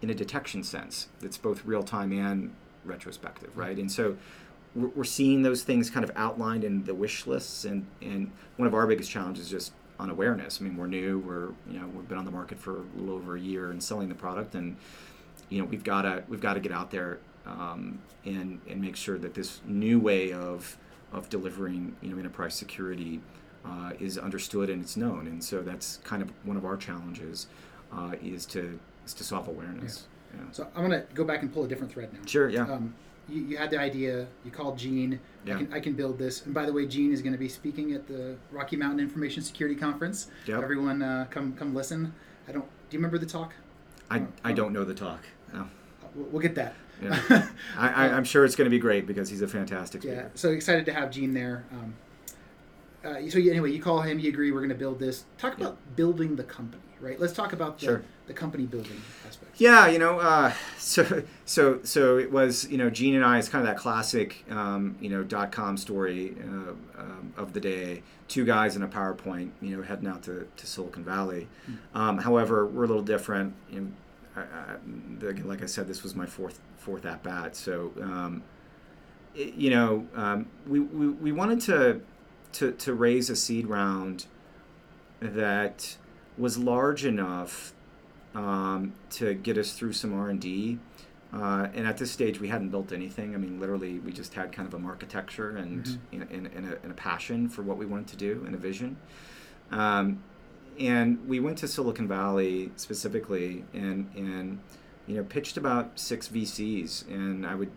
in a detection sense that's both real time and retrospective, right? And so we're, we're seeing those things kind of outlined in the wish lists. And, and one of our biggest challenges is just on awareness. I mean, we're new. We're you know we've been on the market for a little over a year and selling the product, and you know we've got to we've got to get out there um, and and make sure that this new way of of delivering you know enterprise security uh, is understood and it's known. And so that's kind of one of our challenges uh, is to is to solve awareness. Yeah. So I'm gonna go back and pull a different thread now. Sure. Yeah. Um, you, you had the idea. You called Gene. Yeah. I can I can build this. And by the way, Gene is going to be speaking at the Rocky Mountain Information Security Conference. Yep. Everyone, uh, come come listen. I don't. Do you remember the talk? I, I don't know the talk. No. Uh, we'll get that. Yeah. (laughs) I, I, I'm sure it's going to be great because he's a fantastic speaker. Yeah. So excited to have Gene there. Um, uh, so anyway, you call him. You agree. We're going to build this. Talk about building the company, right? Let's talk about the, Sure. the company building aspect. Yeah, you know, uh, (laughs) so so so it was, you know, Gene and I. It's kind of that classic, um, you know, dot com story uh, um, of the day. Two guys in a PowerPoint, you know, heading out to, to Silicon Valley. Um, however, we're a little different. You know, I, I, the, like I said, this was my fourth fourth at bat. So, um, it- you know, um, we, we we wanted to to to raise a seed round that was large enough um, to get us through some R and D. Uh, and at this stage, we hadn't built anything. I mean, literally, we just had kind of a architecture and, and, and, and, a, and a passion for what we wanted to do and a vision. Um, and we went to Silicon Valley specifically and, and you know pitched about six VCs. And I would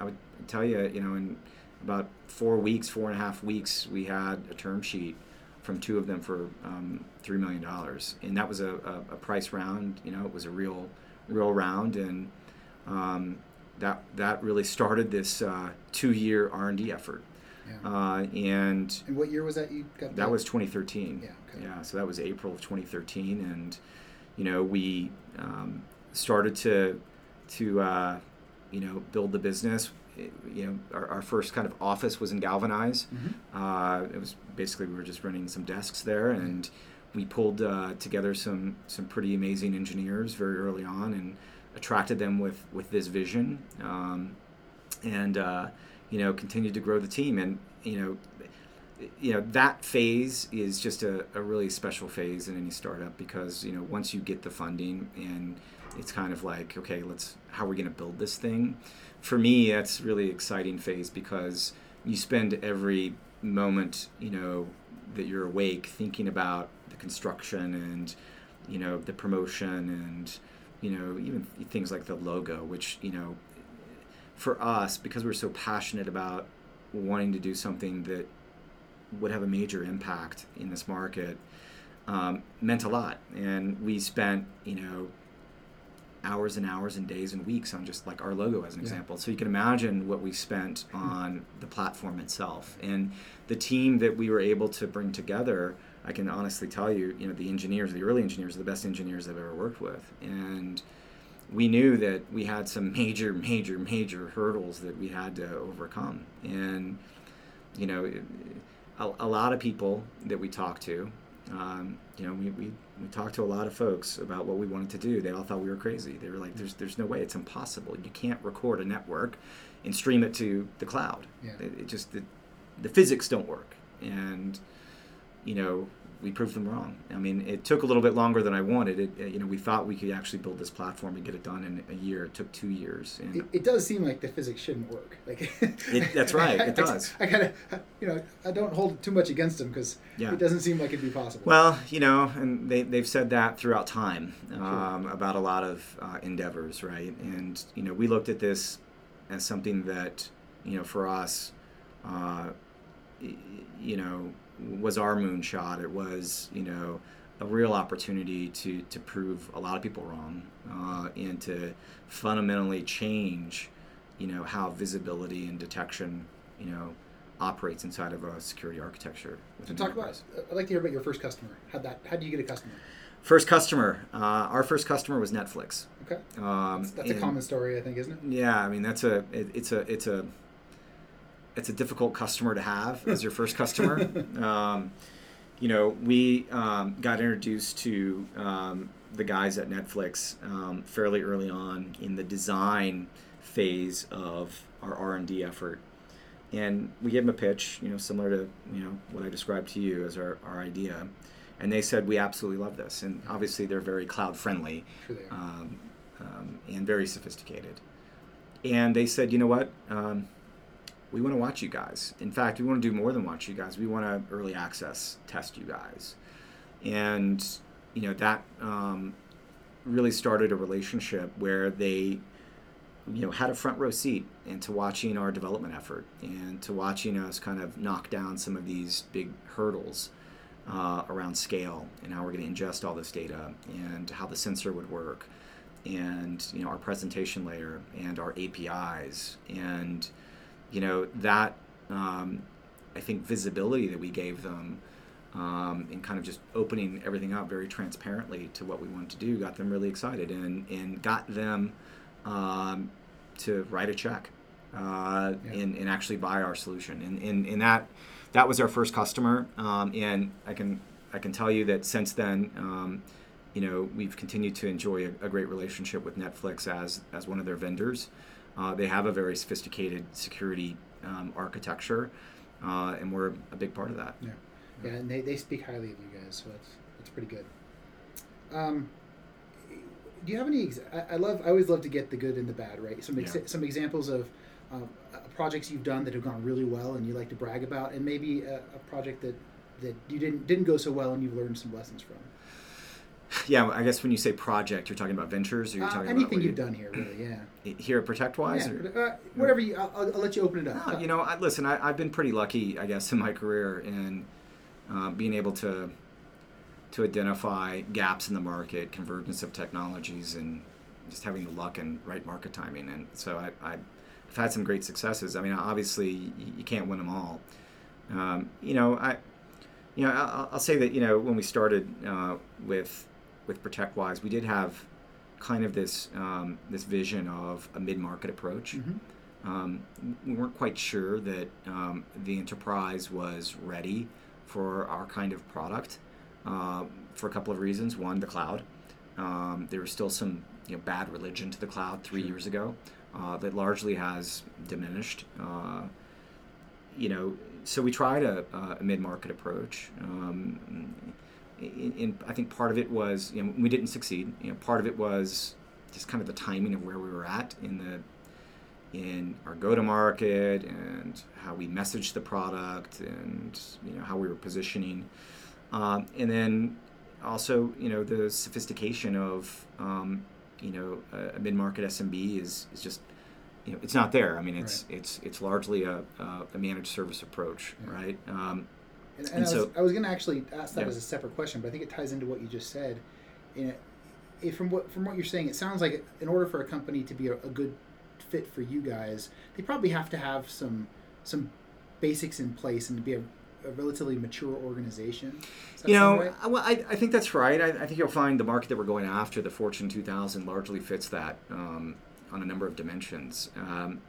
I would tell you, you know, in about four weeks, four and a half weeks, we had a term sheet from two of them for um, three million dollars, and that was a, a, a price round. You know, it was a real, real round, and um, that that really started this uh, two-year R and D effort. Yeah. Uh, and And what year was that you got? that was 2013. Yeah, okay. Yeah, so that was April of 2013, and you know we um, started to to uh, you know build the business. It- you know, our, our first kind of office was in Galvanize. Uh, it was basically we were just running some desks there, and we pulled uh, together some some pretty amazing engineers very early on, and attracted them with with this vision. Um, and uh, you know continued to grow the team. And you know you know that phase is just a, a really special phase in any startup because you know once you get the funding and it's kind of like okay let's how are we going to build this thing? For me that's really exciting phase because you spend every moment you know that you're awake thinking about the construction and you know the promotion and you know even things like the logo which you know for us because we're so passionate about wanting to do something that would have a major impact in this market um, meant a lot. And we spent you know hours and hours and days and weeks on just like our logo as an Yeah. example. So you can imagine what we spent on the platform itself. And the team that we were able to bring together i can honestly tell you you know the engineers the early engineers are the best engineers i've ever worked with. And we knew that we had some major, major, major hurdles that we had to overcome. And, you know, a, a lot of people that we talked to, um, you know, we, we, we talked to a lot of folks about what we wanted to do. They all thought we were crazy. They were like, there's, there's no way, it's impossible. You can't record a network and stream it to the cloud. Yeah. It, it just, the, the physics don't work. And, you know, we proved them wrong. I mean, it took a little bit longer than I wanted. It, you know, we thought we could actually build this platform and get it done in a year. It took two years. And It, it does seem like the physics shouldn't work. Like It- (laughs) that's right, it I- does. I, kind of, you know, I don't hold too much against them because Yeah. it doesn't seem like it'd be possible. well, you know, and they, they've said that throughout time um, about a lot of uh, endeavors, right? And, you know, we looked at this as something that, you know, for us, uh, you know, was our moonshot. It was, you know, a real opportunity to, to prove a lot of people wrong uh, and to fundamentally change, you know, how visibility and detection, you know, operates inside of a security architecture. So talk about. I'd like to hear about your first customer. How that? How do you get a customer? First customer. Uh, our first customer was Netflix. Okay. Um, That's, that's a common story, I think, isn't it? Yeah, I mean that's a it, it's a it's a it's a difficult customer to have as your first (laughs) customer. um, you know, we um, got introduced to um, the guys at Netflix um, fairly early on in the design phase of our R and D effort, and we gave them a pitch, you know, similar to you know what I described to you as our, our idea, and they said we absolutely love this, and obviously they're very cloud friendly Sure um, um, and very sophisticated. And they said, you know what? Um, we want to watch you guys. In fact, we want to do more than watch you guys. We want to early access test you guys. And, you know, that um, really started a relationship where they, you know, had a front row seat into watching our development effort and to watching us kind of knock down some of these big hurdles uh, around scale and how we're going to ingest all this data and how the sensor would work and you know our presentation layer and our APIs and you know that um, I think visibility that we gave them um, and kind of just opening everything up very transparently to what we wanted to do got them really excited and and got them um, to write a check uh, Yeah. and, and actually buy our solution and, and, and that that was our first customer um, and I can I can tell you that since then um, you know we've continued to enjoy a, a great relationship with Netflix as as one of their vendors uh, they have a very sophisticated security um, architecture uh, and we're a big part of that Yeah, yeah, and they, they speak highly of you guys, so it's it's pretty good. Um, do you have any? Ex- I, I love. I always love to get the good and the bad, right? Some ex- Yeah. some examples of um, uh, projects you've done that have gone really well and you like to brag about, and maybe a, a project that that you didn't didn't go so well and you've learned some lessons from. Yeah I guess when you say project you're talking about ventures or you're Uh, talking anything about you've you- done here, really, yeah. (clears throat) here at ProtectWise yeah or- uh, whatever you, I'll, I'll, let you open it up. No, you know, I, listen, I, I've been pretty lucky, I guess, in my career in uh, being able to to identify gaps in the market, convergence of technologies, and just having the luck and right market timing. And so I, I, I've had some great successes. I mean, obviously, you, you can't win them all. Um, you know, I, you know, I'll, I'll say that you know when we started uh, with with ProtectWise, we did have kind of this um, this vision of a mid market approach. Mhm. Um, we weren't quite sure that um, the enterprise was ready for our kind of product uh, for a couple of reasons. One, the cloud. Um, there was still some you know, bad religion to the cloud three Sure. years ago uh, that largely has diminished. Uh, you know, so we tried a, a mid-market approach. Um, in, in, I think part of it was you know, we didn't succeed. You know, part of it was just kind of the timing of where we were at in the in our go-to-market and how we messaged the product and you know how we were positioning, um, and then also you know the sophistication of um, you know a, a mid-market SMB is is just you know it's not there. I mean it's it's it's largely a, a, a managed service approach, Yeah. right? Um, And, and, And I, was, so- I was going to actually ask that Yeah. as a separate question, but I think it ties into what you just said. In it, it, from what from what you're saying, it sounds like in order for a company to be a, a good fit for you guys, they probably have to have some some basics in place and to be a, a relatively mature organization. You know, right? I- well, I, I think that's right. I, I think you'll find the market that we're going after, the Fortune 2000, largely fits that um, on a number of dimensions. Um,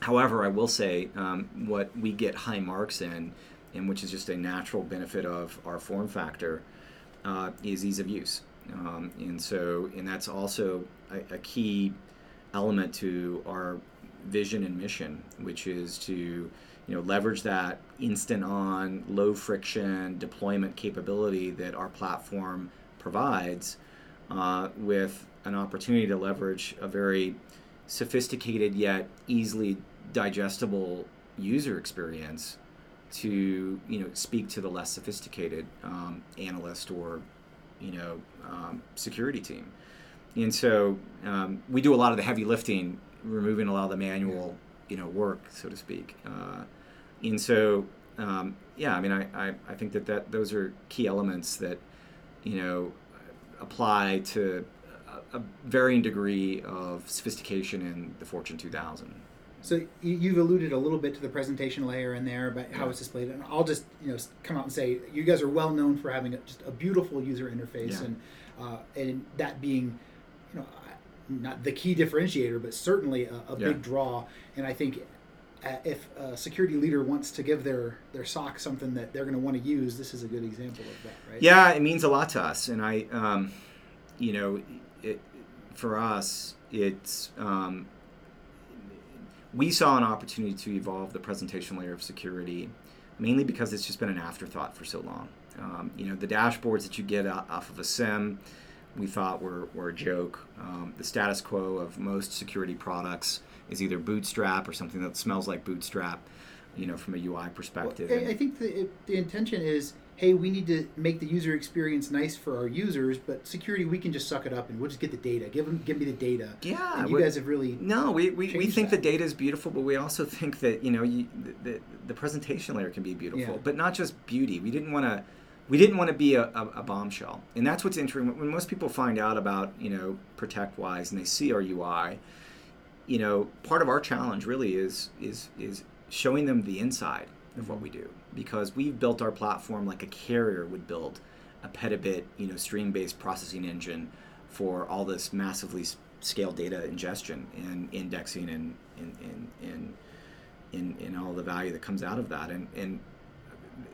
however, I will say um, what we get high marks in, and which is just a natural benefit of our form factor, uh, is ease of use. Um, and so, and that's also a, a key element to our vision and mission, which is to you know leverage that instant on low friction deployment capability that our platform provides uh, with an opportunity to leverage a very sophisticated yet easily digestible user experience to you know speak to the less sophisticated um, analyst or you know um, security team. And so um, we do a lot of the heavy lifting removing a lot of the manual you know work so to speak. Uh, and so um, yeah, I mean, I, I, I think that, that those are key elements that, you know, apply to a, a varying degree of sophistication in the Fortune 2000. So you- you've alluded a little bit to the presentation layer in there, about how it's displayed, and I'll just you know come out and say you guys are well known for having a, just a beautiful user interface, Yeah. and uh, and that being, you know, not the key differentiator, but certainly a, a Yeah. big draw. And I think uh, if a security leader wants to give their their SOC something that they're going to want to use, this is a good example of that, right? Yeah, it means a lot to us, and I, um, you know, it, for us, it's um, we saw an opportunity to evolve the presentation layer of security, mainly because it's just been an afterthought for so long. Um, you know, the dashboards that you get off of a SIEM, we thought were, were a joke. Um, the status quo of most security products is either Bootstrap or something that smells like Bootstrap, you know, from a UI Well, perspective. I, I think the, it, the intention is, hey, we need to make the user experience nice for our users, but security, we can just suck it up and we'll just get the data. Give them, give me the data. Yeah, and you guys have really No, we, we, we think that. the data is beautiful, but we also think that you know you, the, the the presentation layer can be beautiful, Yeah. but not just beauty. We didn't want to we didn't want to be a, a, a bombshell, and that's what's interesting. When most people find out about you know ProtectWise and they see our UI, you know part of our challenge really is is is showing them the inside of what mm-hmm. we do because we've built our platform like a carrier would build a petabit you know stream based processing engine for all this massively scaled data ingestion and indexing and and and in, in all the value that comes out of that. And and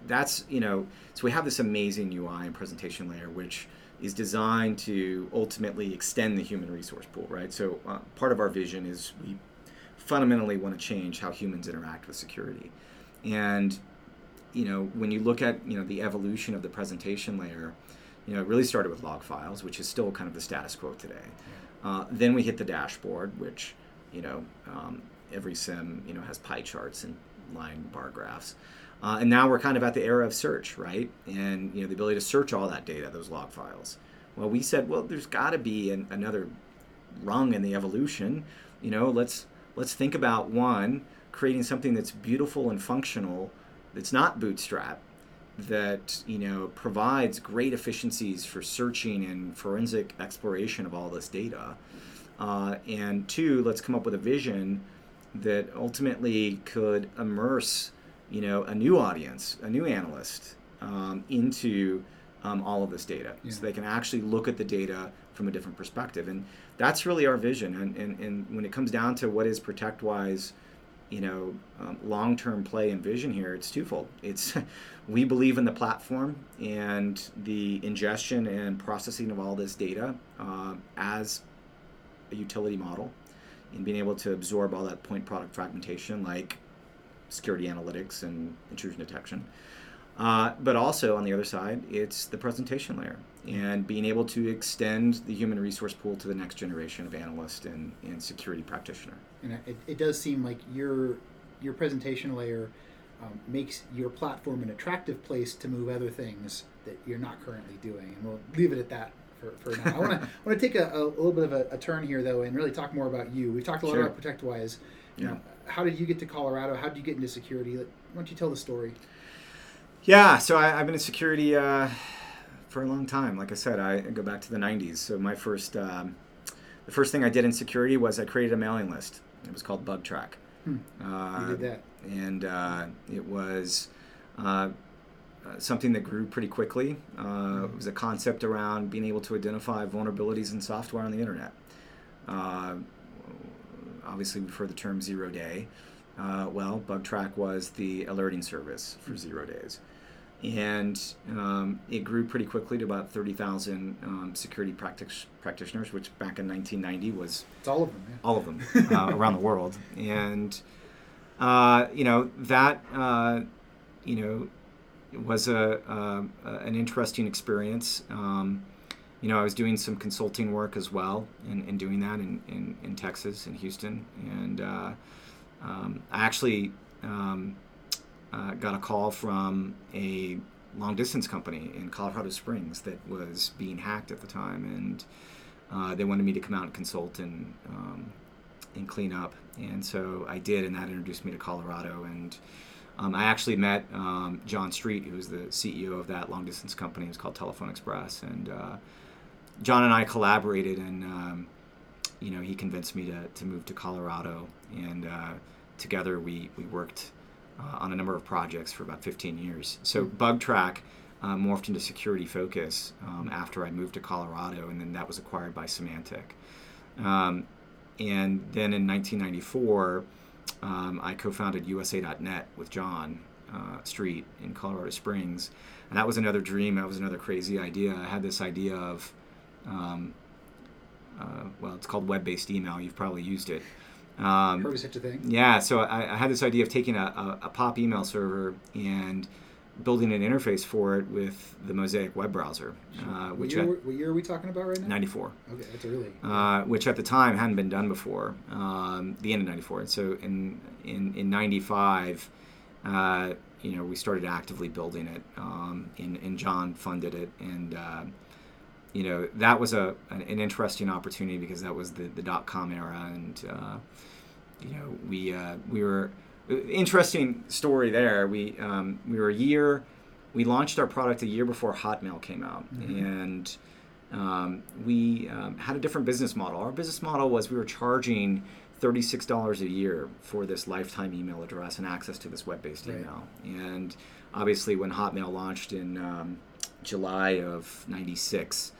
that's you know so we have this amazing UI and presentation layer which is designed to ultimately extend the human resource pool right? So uh, part of our vision is we fundamentally want to change how humans interact with security. And you know when you look at you know the evolution of the presentation layer you know it really started with log files which is still kind of the status quo today. Uh, then we hit the dashboard which you know um, every SIEM you know has pie charts and line bar graphs. Uh, and now we're kind of at the era of search right? And you know the ability to search all that data those log files. Well we said well there's got to be an, another rung in the evolution. You know let's let's think about one creating something that's beautiful and functional that's not bootstrap that you know provides great efficiencies for searching and forensic exploration of all this data. Uh, and two let's come up with a vision that ultimately could immerse you know a new audience a new analyst um, into um, all of this data. Yeah. so they can actually look at the data from a different perspective. And that's really our vision. And, and, and when it comes down to what is ProtectWise you know um, long-term play and vision here it's twofold. It's (laughs) we believe in the platform and the ingestion and processing of all this data uh, as a utility model and being able to absorb all that point product fragmentation like security analytics and intrusion detection uh, but also on the other side it's the presentation layer and being able to extend the human resource pool to the next generation of analyst and, and security practitioner. And it, it does seem like your your presentation layer um, makes your platform an attractive place to move other things that you're not currently doing. And we'll leave it at that for, for now. I want to want to take a, a little bit of a, a turn here though and really talk more about you. We've talked a lot Sure. about ProtectWise you Yeah. know, how did you get to colorado? How did you get into security? Why don't you tell the story Yeah, so I, I've been in security uh, for a long time. Like I said, I go back to the '90s. So my first, um, the first thing I did in security was I created a mailing list. It was called Bugtraq. Hmm. Uh, you did that and uh, it was uh, uh, something that grew pretty quickly. Uh, it was a concept around being able to identify vulnerabilities in software on the internet. Uh, obviously, we've heard the term zero day. Uh, well, Bugtraq was the alerting service for zero days. And um, it grew pretty quickly to about 30,000 um, security practic- practitioners, which back in 1990 was it's all of them yeah. all of them (laughs) uh, around the world. And uh, you know that uh, you know was a, um, a an interesting experience. Um, you know, I was doing some consulting work as well, and, and doing that in, in, in Texas, in Houston, and uh, um, I actually um, uh, got a call from a long distance company in Colorado Springs that was being hacked at the time, and uh, they wanted me to come out and consult and um, and clean up, and so I did, and that introduced me to Colorado, and Um, I actually met um, John Street, who's the CEO of that long distance company. It was called Telephone Express, and uh, John and I collaborated, and um, you know he convinced me to, to move to Colorado, and uh, together we we worked uh, on a number of projects for about 15 years. So Bugtraq uh, morphed into SecurityFocus um, after I moved to Colorado, and then that was acquired by Symantec. Um, and then in 1994, um, I co-founded USA.net with John uh, Street in Colorado Springs, and that was another dream. That was another crazy idea. I had this idea of, um, uh, well, it's called web-based email. You've probably used it. Um, Heard such a thing. Yeah, so I, I, had this idea of taking a, a, a, pop email server and building an interface for it with the Mosaic web browser. Uh, which what year, at, what year, are we talking about right now? 94. Okay, that's early. Uh, which at the time hadn't been done before, um, the end of 94. And so in, in, in 95, uh, you know, we started actively building it, um, and, and, John funded it. And, uh, you know, that was a, an, an, interesting opportunity because that was the, the dot-com era. And, uh, you know, we, uh, we were interesting story there. We um, we were a year. We launched our product a year before Hotmail came out, mm-hmm. and um, we um, had a different business model. Our business model was we were charging thirty-six dollars a year for this lifetime email address and access to this web-based right. email. And obviously, when Hotmail launched in um, July of '96,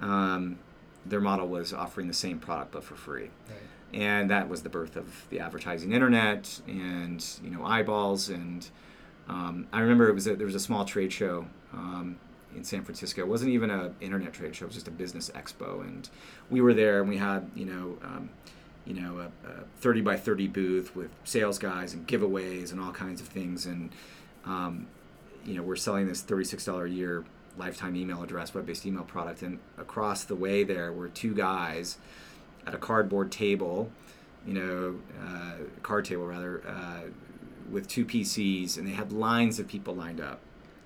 um, their model was offering the same product but for free. Right and that was the birth of the advertising internet and you know eyeballs and um, I remember it was a, there was a small trade show um, in San Francisco. It wasn't even an internet trade show; it was just a business expo, and we were there and we had you know. Um, you know, a, a, 30 by 30 booth with sales guys and giveaways and all kinds of things. And, um, you know, we're selling this $36 a year lifetime email address, web based email product. And across the way there were two guys at a cardboard table, you know, uh, card table rather, uh, with two PCs, and they had lines of people lined up.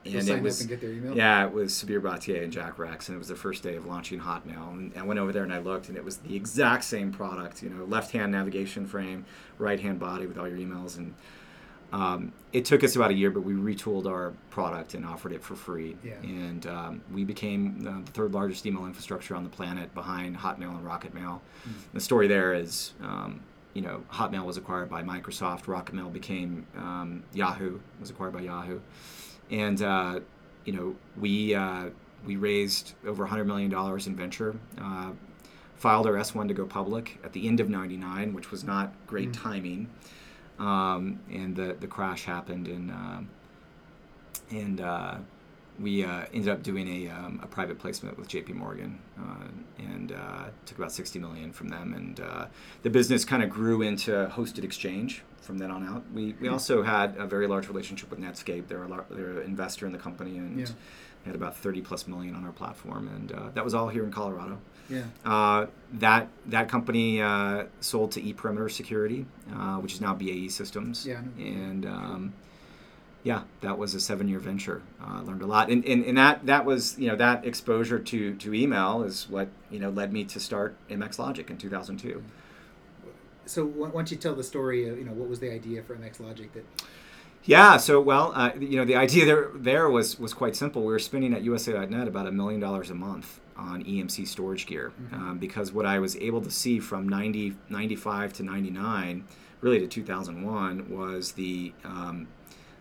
And it was, and Yeah, it was Sabeer Bhatia and Jack Rex, and it was the first day of launching Hotmail. And I went over there and I looked, and it was the exact same product. You know, left-hand navigation frame, right-hand body with all your emails, and um, it took us about a year, but we retooled our product and offered it for free. Yeah. And um, we became uh, the third largest email infrastructure on the planet behind Hotmail and Rocketmail. Mm-hmm. The story there is, um, you know, Hotmail was acquired by Microsoft. Rocketmail became um, Yahoo, was acquired by Yahoo. And, uh, you know, we, uh, we raised over $100 million in venture. Uh, filed our S1 to go public at the end of 99, which was not great mm-hmm. timing um, and the the crash happened, and uh, and uh, we uh, ended up doing a, um, a private placement with J.P. Morgan, uh, and uh, took about sixty million from them, and uh, the business kind of grew into hosted exchange from then on out. We we hmm. also had a very large relationship with Netscape. They're a they're an investor in the company, and. Yeah had about 30 plus million on our platform, and uh, that was all here in Colorado. Yeah. Uh, that that company uh, sold to ePerimeter Security, uh, which is now BAE Systems. Yeah. And um, yeah, that was a seven-year venture. I uh, learned a lot, and, and and that that was you know that exposure to to email is what you know led me to start MX Logic in 2002. So once you tell the story, you know what was the idea for MX Logic that yeah. So, well, uh, you know, the idea there there was was quite simple. We were spending at USA.net about a million dollars a month on EMC storage gear mm-hmm. um, because what I was able to see from 90, 95 to 99, really to 2001, was the um,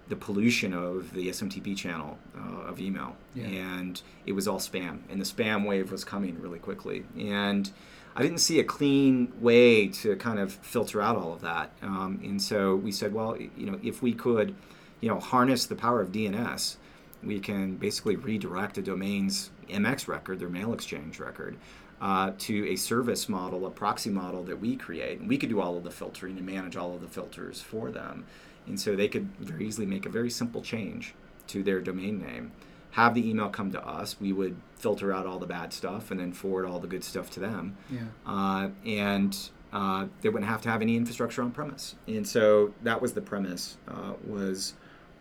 the pollution of the SMTP channel uh, of email, yeah. and it was all spam, and the spam wave was coming really quickly, and I didn't see a clean way to kind of filter out all of that. Um, and so we said, well, you know, if we could, you know, harness the power of DNS, we can basically redirect a domain's MX record, their mail exchange record, uh, to a service model, a proxy model that we create. And we could do all of the filtering and manage all of the filters for them. And so they could very easily make a very simple change to their domain name have the email come to us. We would filter out all the bad stuff and then forward all the good stuff to them. Yeah. Uh, and uh, they wouldn't have to have any infrastructure on premise. And so that was the premise. Uh, was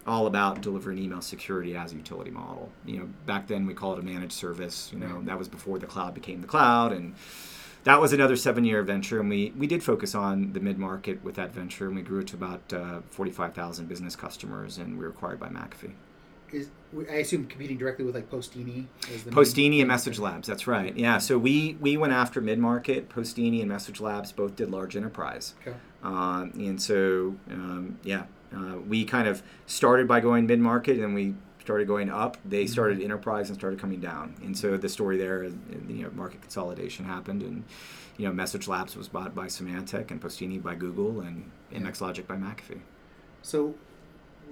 all about delivering email security as a utility model. You know, back then we called it a managed service. You know, that was before the cloud became the cloud and that was another seven-year venture, and we we did focus on the mid-market with that venture, and we grew it to about uh, forty-five thousand business customers, and we were acquired by McAfee. Is I assume competing directly with like Postini. Postini and MessageLabs. That's right. Yeah. So we we went after mid market. Postini and MessageLabs both did large enterprise. Okay. Um, and so um, yeah, uh, we kind of started by going mid market, and we started going up. They started enterprise and started coming down. And so the story there, you know, market consolidation happened, and you know, MessageLabs was bought by Symantec, and Postini by Google, and Yeah. MX Logic by McAfee. So,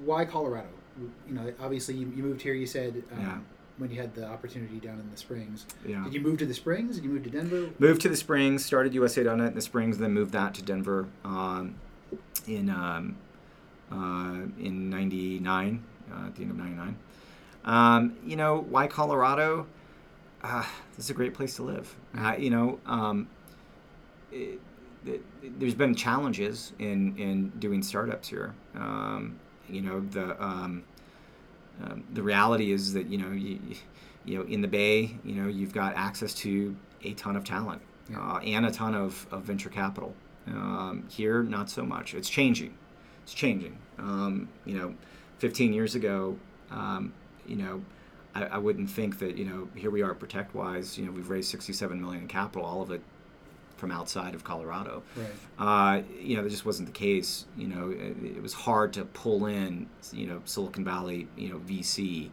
why Colorado? You know, obviously you, you moved here. You said um, Yeah. when you had the opportunity down in the Springs. Yeah. Did you move to the Springs? Did you move to Denver? moved to the Springs, started USA.net in the Springs, then moved that to Denver um, in um, uh, in '99, uh, at the end of '99. Um, you know, why Colorado? Uh, this is a great place to live. Uh, you know, um, it, it, there's been challenges in in doing startups here. Um, you know, the um, um, the reality is that you know you, you know in the Bay, you know you've got access to a ton of talent Yeah. uh, and a ton of, of venture capital. Um, here, not so much. It's changing. It's changing. Um, you know, 15 years ago, um, you know, I, I wouldn't think that you know here we are at ProtectWise. You know, we've raised 67 million in capital, all of it from outside of Colorado. Right. Uh, you know, that just wasn't the case. You know, it, it was hard to pull in, you know, Silicon Valley, you know, VC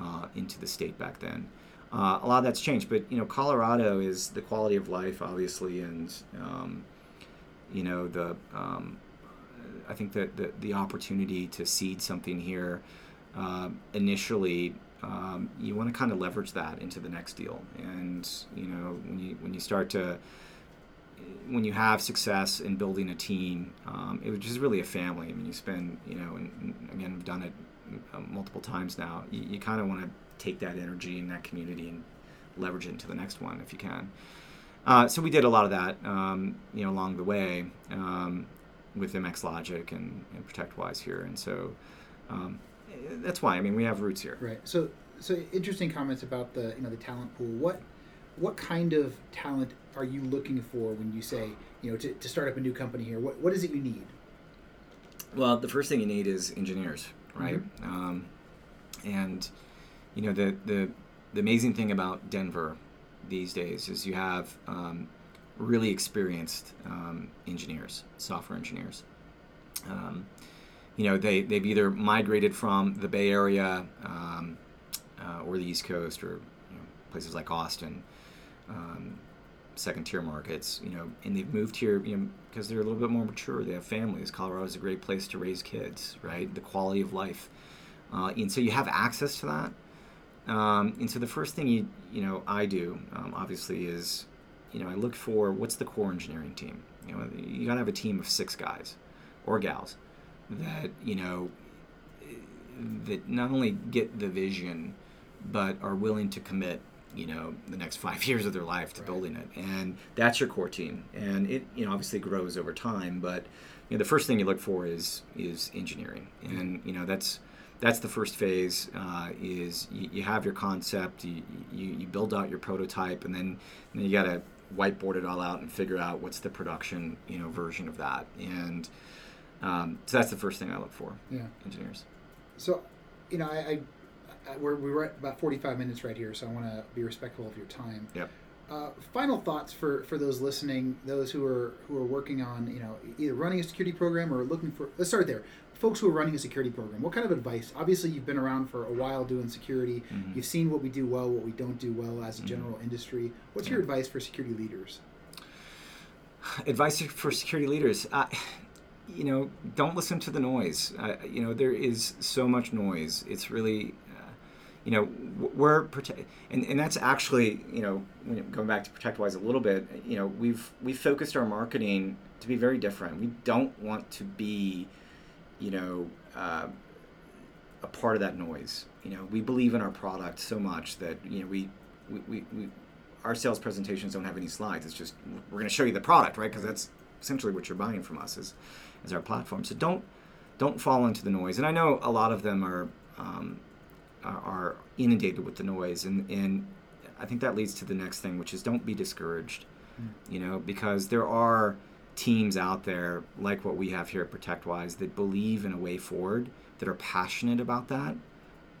uh, into the state back then. Uh, a lot of that's changed, but you know, Colorado is the quality of life, obviously, and um, you know, the um, I think that the, the opportunity to seed something here uh, initially. Um, you want to kind of leverage that into the next deal, and you know when you when you start to when you have success in building a team, um, it was just really a family. I mean, you spend, you know, and, and again, we've done it uh, multiple times now. You, you kind of want to take that energy and that community and leverage it into the next one if you can. Uh, so we did a lot of that, um, you know, along the way um, with MX Logic and, and ProtectWise here, and so um, that's why. I mean, we have roots here. Right. So, so interesting comments about the you know the talent pool. What what kind of talent are you looking for when you say you know to, to start up a new company here? What what is it you need? Well, the first thing you need is engineers, right? Mm-hmm. Um, and you know the, the the amazing thing about Denver these days is you have um, really experienced um, engineers, software engineers. Um, you know they they've either migrated from the Bay Area um, uh, or the East Coast or you know, places like Austin. Second tier markets, you know, and they've moved here, you know, because they're a little bit more mature. They have families. Colorado is a great place to raise kids, right? The quality of life, uh, and so you have access to that. Um, and so the first thing you you know I do um, obviously is, you know, I look for what's the core engineering team. You know, you got to have a team of six guys or gals that you know that not only get the vision, but are willing to commit you know the next five (laughs) years of their life to Right. building it. And that's your core team. And it you know obviously grows over time but you know the first thing you look for is is engineering. And you know that's that's the first phase uh, is you, you have your concept you, you you build out your prototype and then, and then you got to whiteboard it all out and figure out what's the production you know version of that. And um, so that's the first thing I look for. Yeah. engineers. So, you know, I, I, I we're we're at about forty five minutes right here, so I want to be respectful of your time. yep Uh, final thoughts for, for those listening, those who are who are working on you know either running a security program or looking for. Let's start there. Folks who are running a security program, what kind of advice? Obviously, you've been around for a while doing security. Mhm. You've seen what we do well, what we don't do well as a general industry. What's your advice for security leaders? advice for security leaders uh, you know don't listen to the noise uh, you know there is so much noise it's really uh, you know we're prote- and, and that's actually you know going back to protectwise a little bit you know we've we've focused our marketing to be very different we don't want to be you know uh, a part of that noise you know we believe in our product so much that you know we we, we, we our sales presentations don't have any slides. It's just we're going to show you the product, right? Because that's essentially what you're buying from us is, is our platform. So don't don't fall into the noise. And I know a lot of them are um, are- are inundated with the noise, and and I think that leads to the next thing, which is don't be discouraged. You know, because there are teams out there like what we have here at ProtectWise that believe in a way forward, that are passionate about that.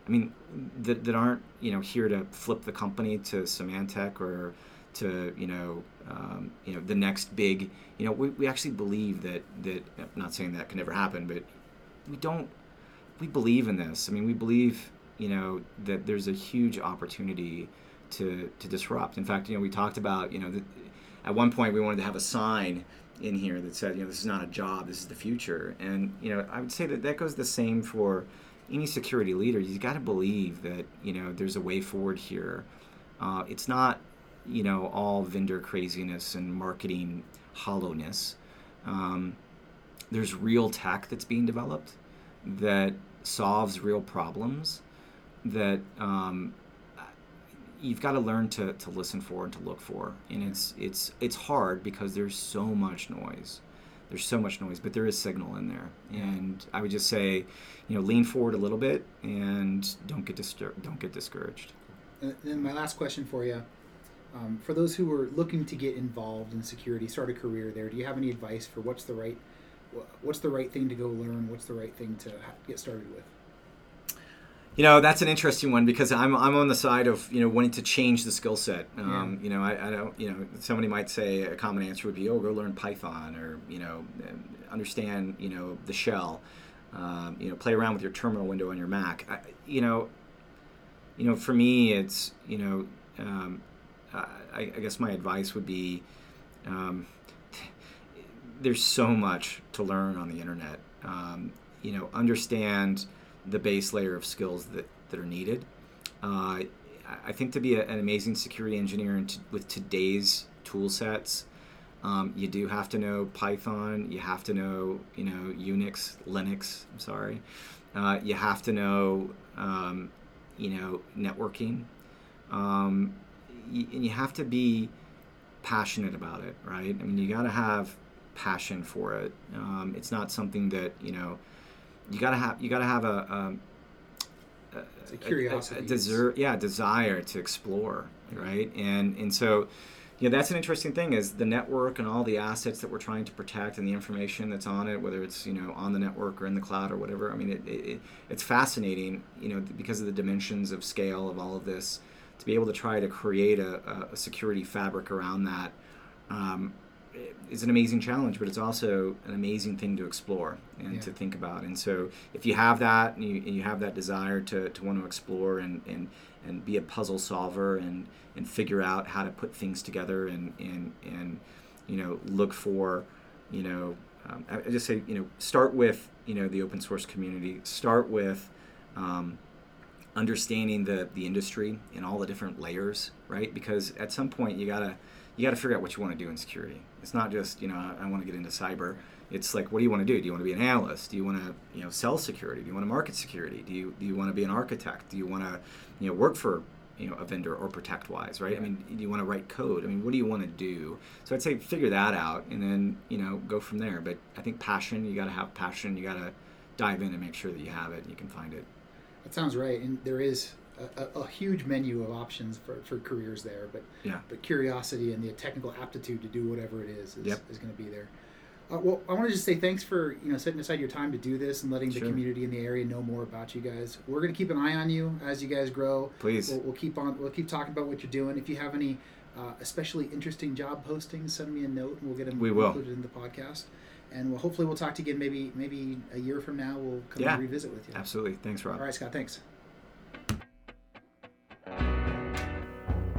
I mean, that, that aren't you know here to flip the company to Symantec or to you know um, you know the next big you know we, we actually believe that that I'm not saying that can never happen but we don't we believe in this I mean we believe you know that there's a huge opportunity to to disrupt. In fact you know we talked about you know that at one point we wanted to have a sign in here that said you know this is not a job this is the future. And you know I would say that that goes the same for any security leader. You've got to believe that you know there's a way forward here. Uh, it's not you know all vendor craziness and marketing hollowness. Um, there's real tech that's being developed that solves real problems that um, you've got to learn to, to listen for and to look for. And it's it's it's hard because there's so much noise. There's so much noise but there is signal in there. And i would just say you know lean forward a little bit and don't get distur- don't get discouraged. And then my last question for you um, for those who are looking to get involved in security, start a career there, do you have any advice for what's the right what's the right thing to go learn? What's the right thing to get started with? You know, that's an interesting one because I'm, I'm on the side of, you know, wanting to change the skill set. Um, yeah. You know, I, I, don't, you know, somebody might say a common answer would be, oh, go learn Python or, you know, understand, you know, the shell. Um, you know, play around with your terminal window on your Mac. I, you know, you know, for me, it's, you know, um, I, I, guess my advice would be um, there's so much to learn on the internet. Um, you know, understand the base layer of skills that, that are needed. Uh, I think to be a, an amazing security engineer t- with today's tool sets, um, you do have to know Python. You have to know, you know, Unix, Linux. I'm sorry. Uh, you have to know, um, you know, networking. Um, you, and you have to be passionate about it, right? I mean, you got to have passion for it. Um, it's not something that you know. You gotta have you gotta have a, a, a curiosity, a, a desire, yeah, desire to explore, right? And and so, you know, that's an interesting thing is the network and all the assets that we're trying to protect and the information that's on it, whether it's you know on the network or in the cloud or whatever. I mean, it, it it's fascinating, you know, because of the dimensions of scale of all of this to be able to try to create a, a security fabric around that um, is an amazing challenge, but it's also an amazing thing to explore and yeah. to think about. And so, if you have that and you, and you have that desire to, to want to explore and, and, and be a puzzle solver and, and figure out how to put things together and, and, and you know, look for, you know, um, I just say, you know, start with, you know, the open source community, start with, um, understanding the the industry and all the different layers, right? Because at some point you gotta you gotta figure out what you want to do in security. It's not just you know I, want to get into cyber. It's like what do you want to do? Do you want to be an analyst? Do you want to you know sell security? Do you want to market security? Do you do you want to be an architect? Do you want to you know work for you know a vendor or ProtectWise, right? I mean, do you want to write code? I mean, what do you want to do? So I'd say figure that out and then you know go from there. But I think passion, you got to have passion. You got to dive in and make sure that you have it and you can find it. That sounds right, and there is a, a, huge menu of options for, for careers there. But yeah, but curiosity and the technical aptitude to do whatever it is is, yep. is going to be there. Uh, well, I want to just say thanks for you know setting aside your time to do this and letting sure. the community in the area know more about you guys. We're going to keep an eye on you as you guys grow. Please, we'll, we'll keep on. We'll keep talking about what you're doing. If you have any uh, especially interesting job postings, send me a note and we'll get them we will. included in the podcast and we'll, hopefully we'll talk to you again maybe maybe a year from now we'll come yeah, and revisit with you absolutely thanks rob all right scott thanks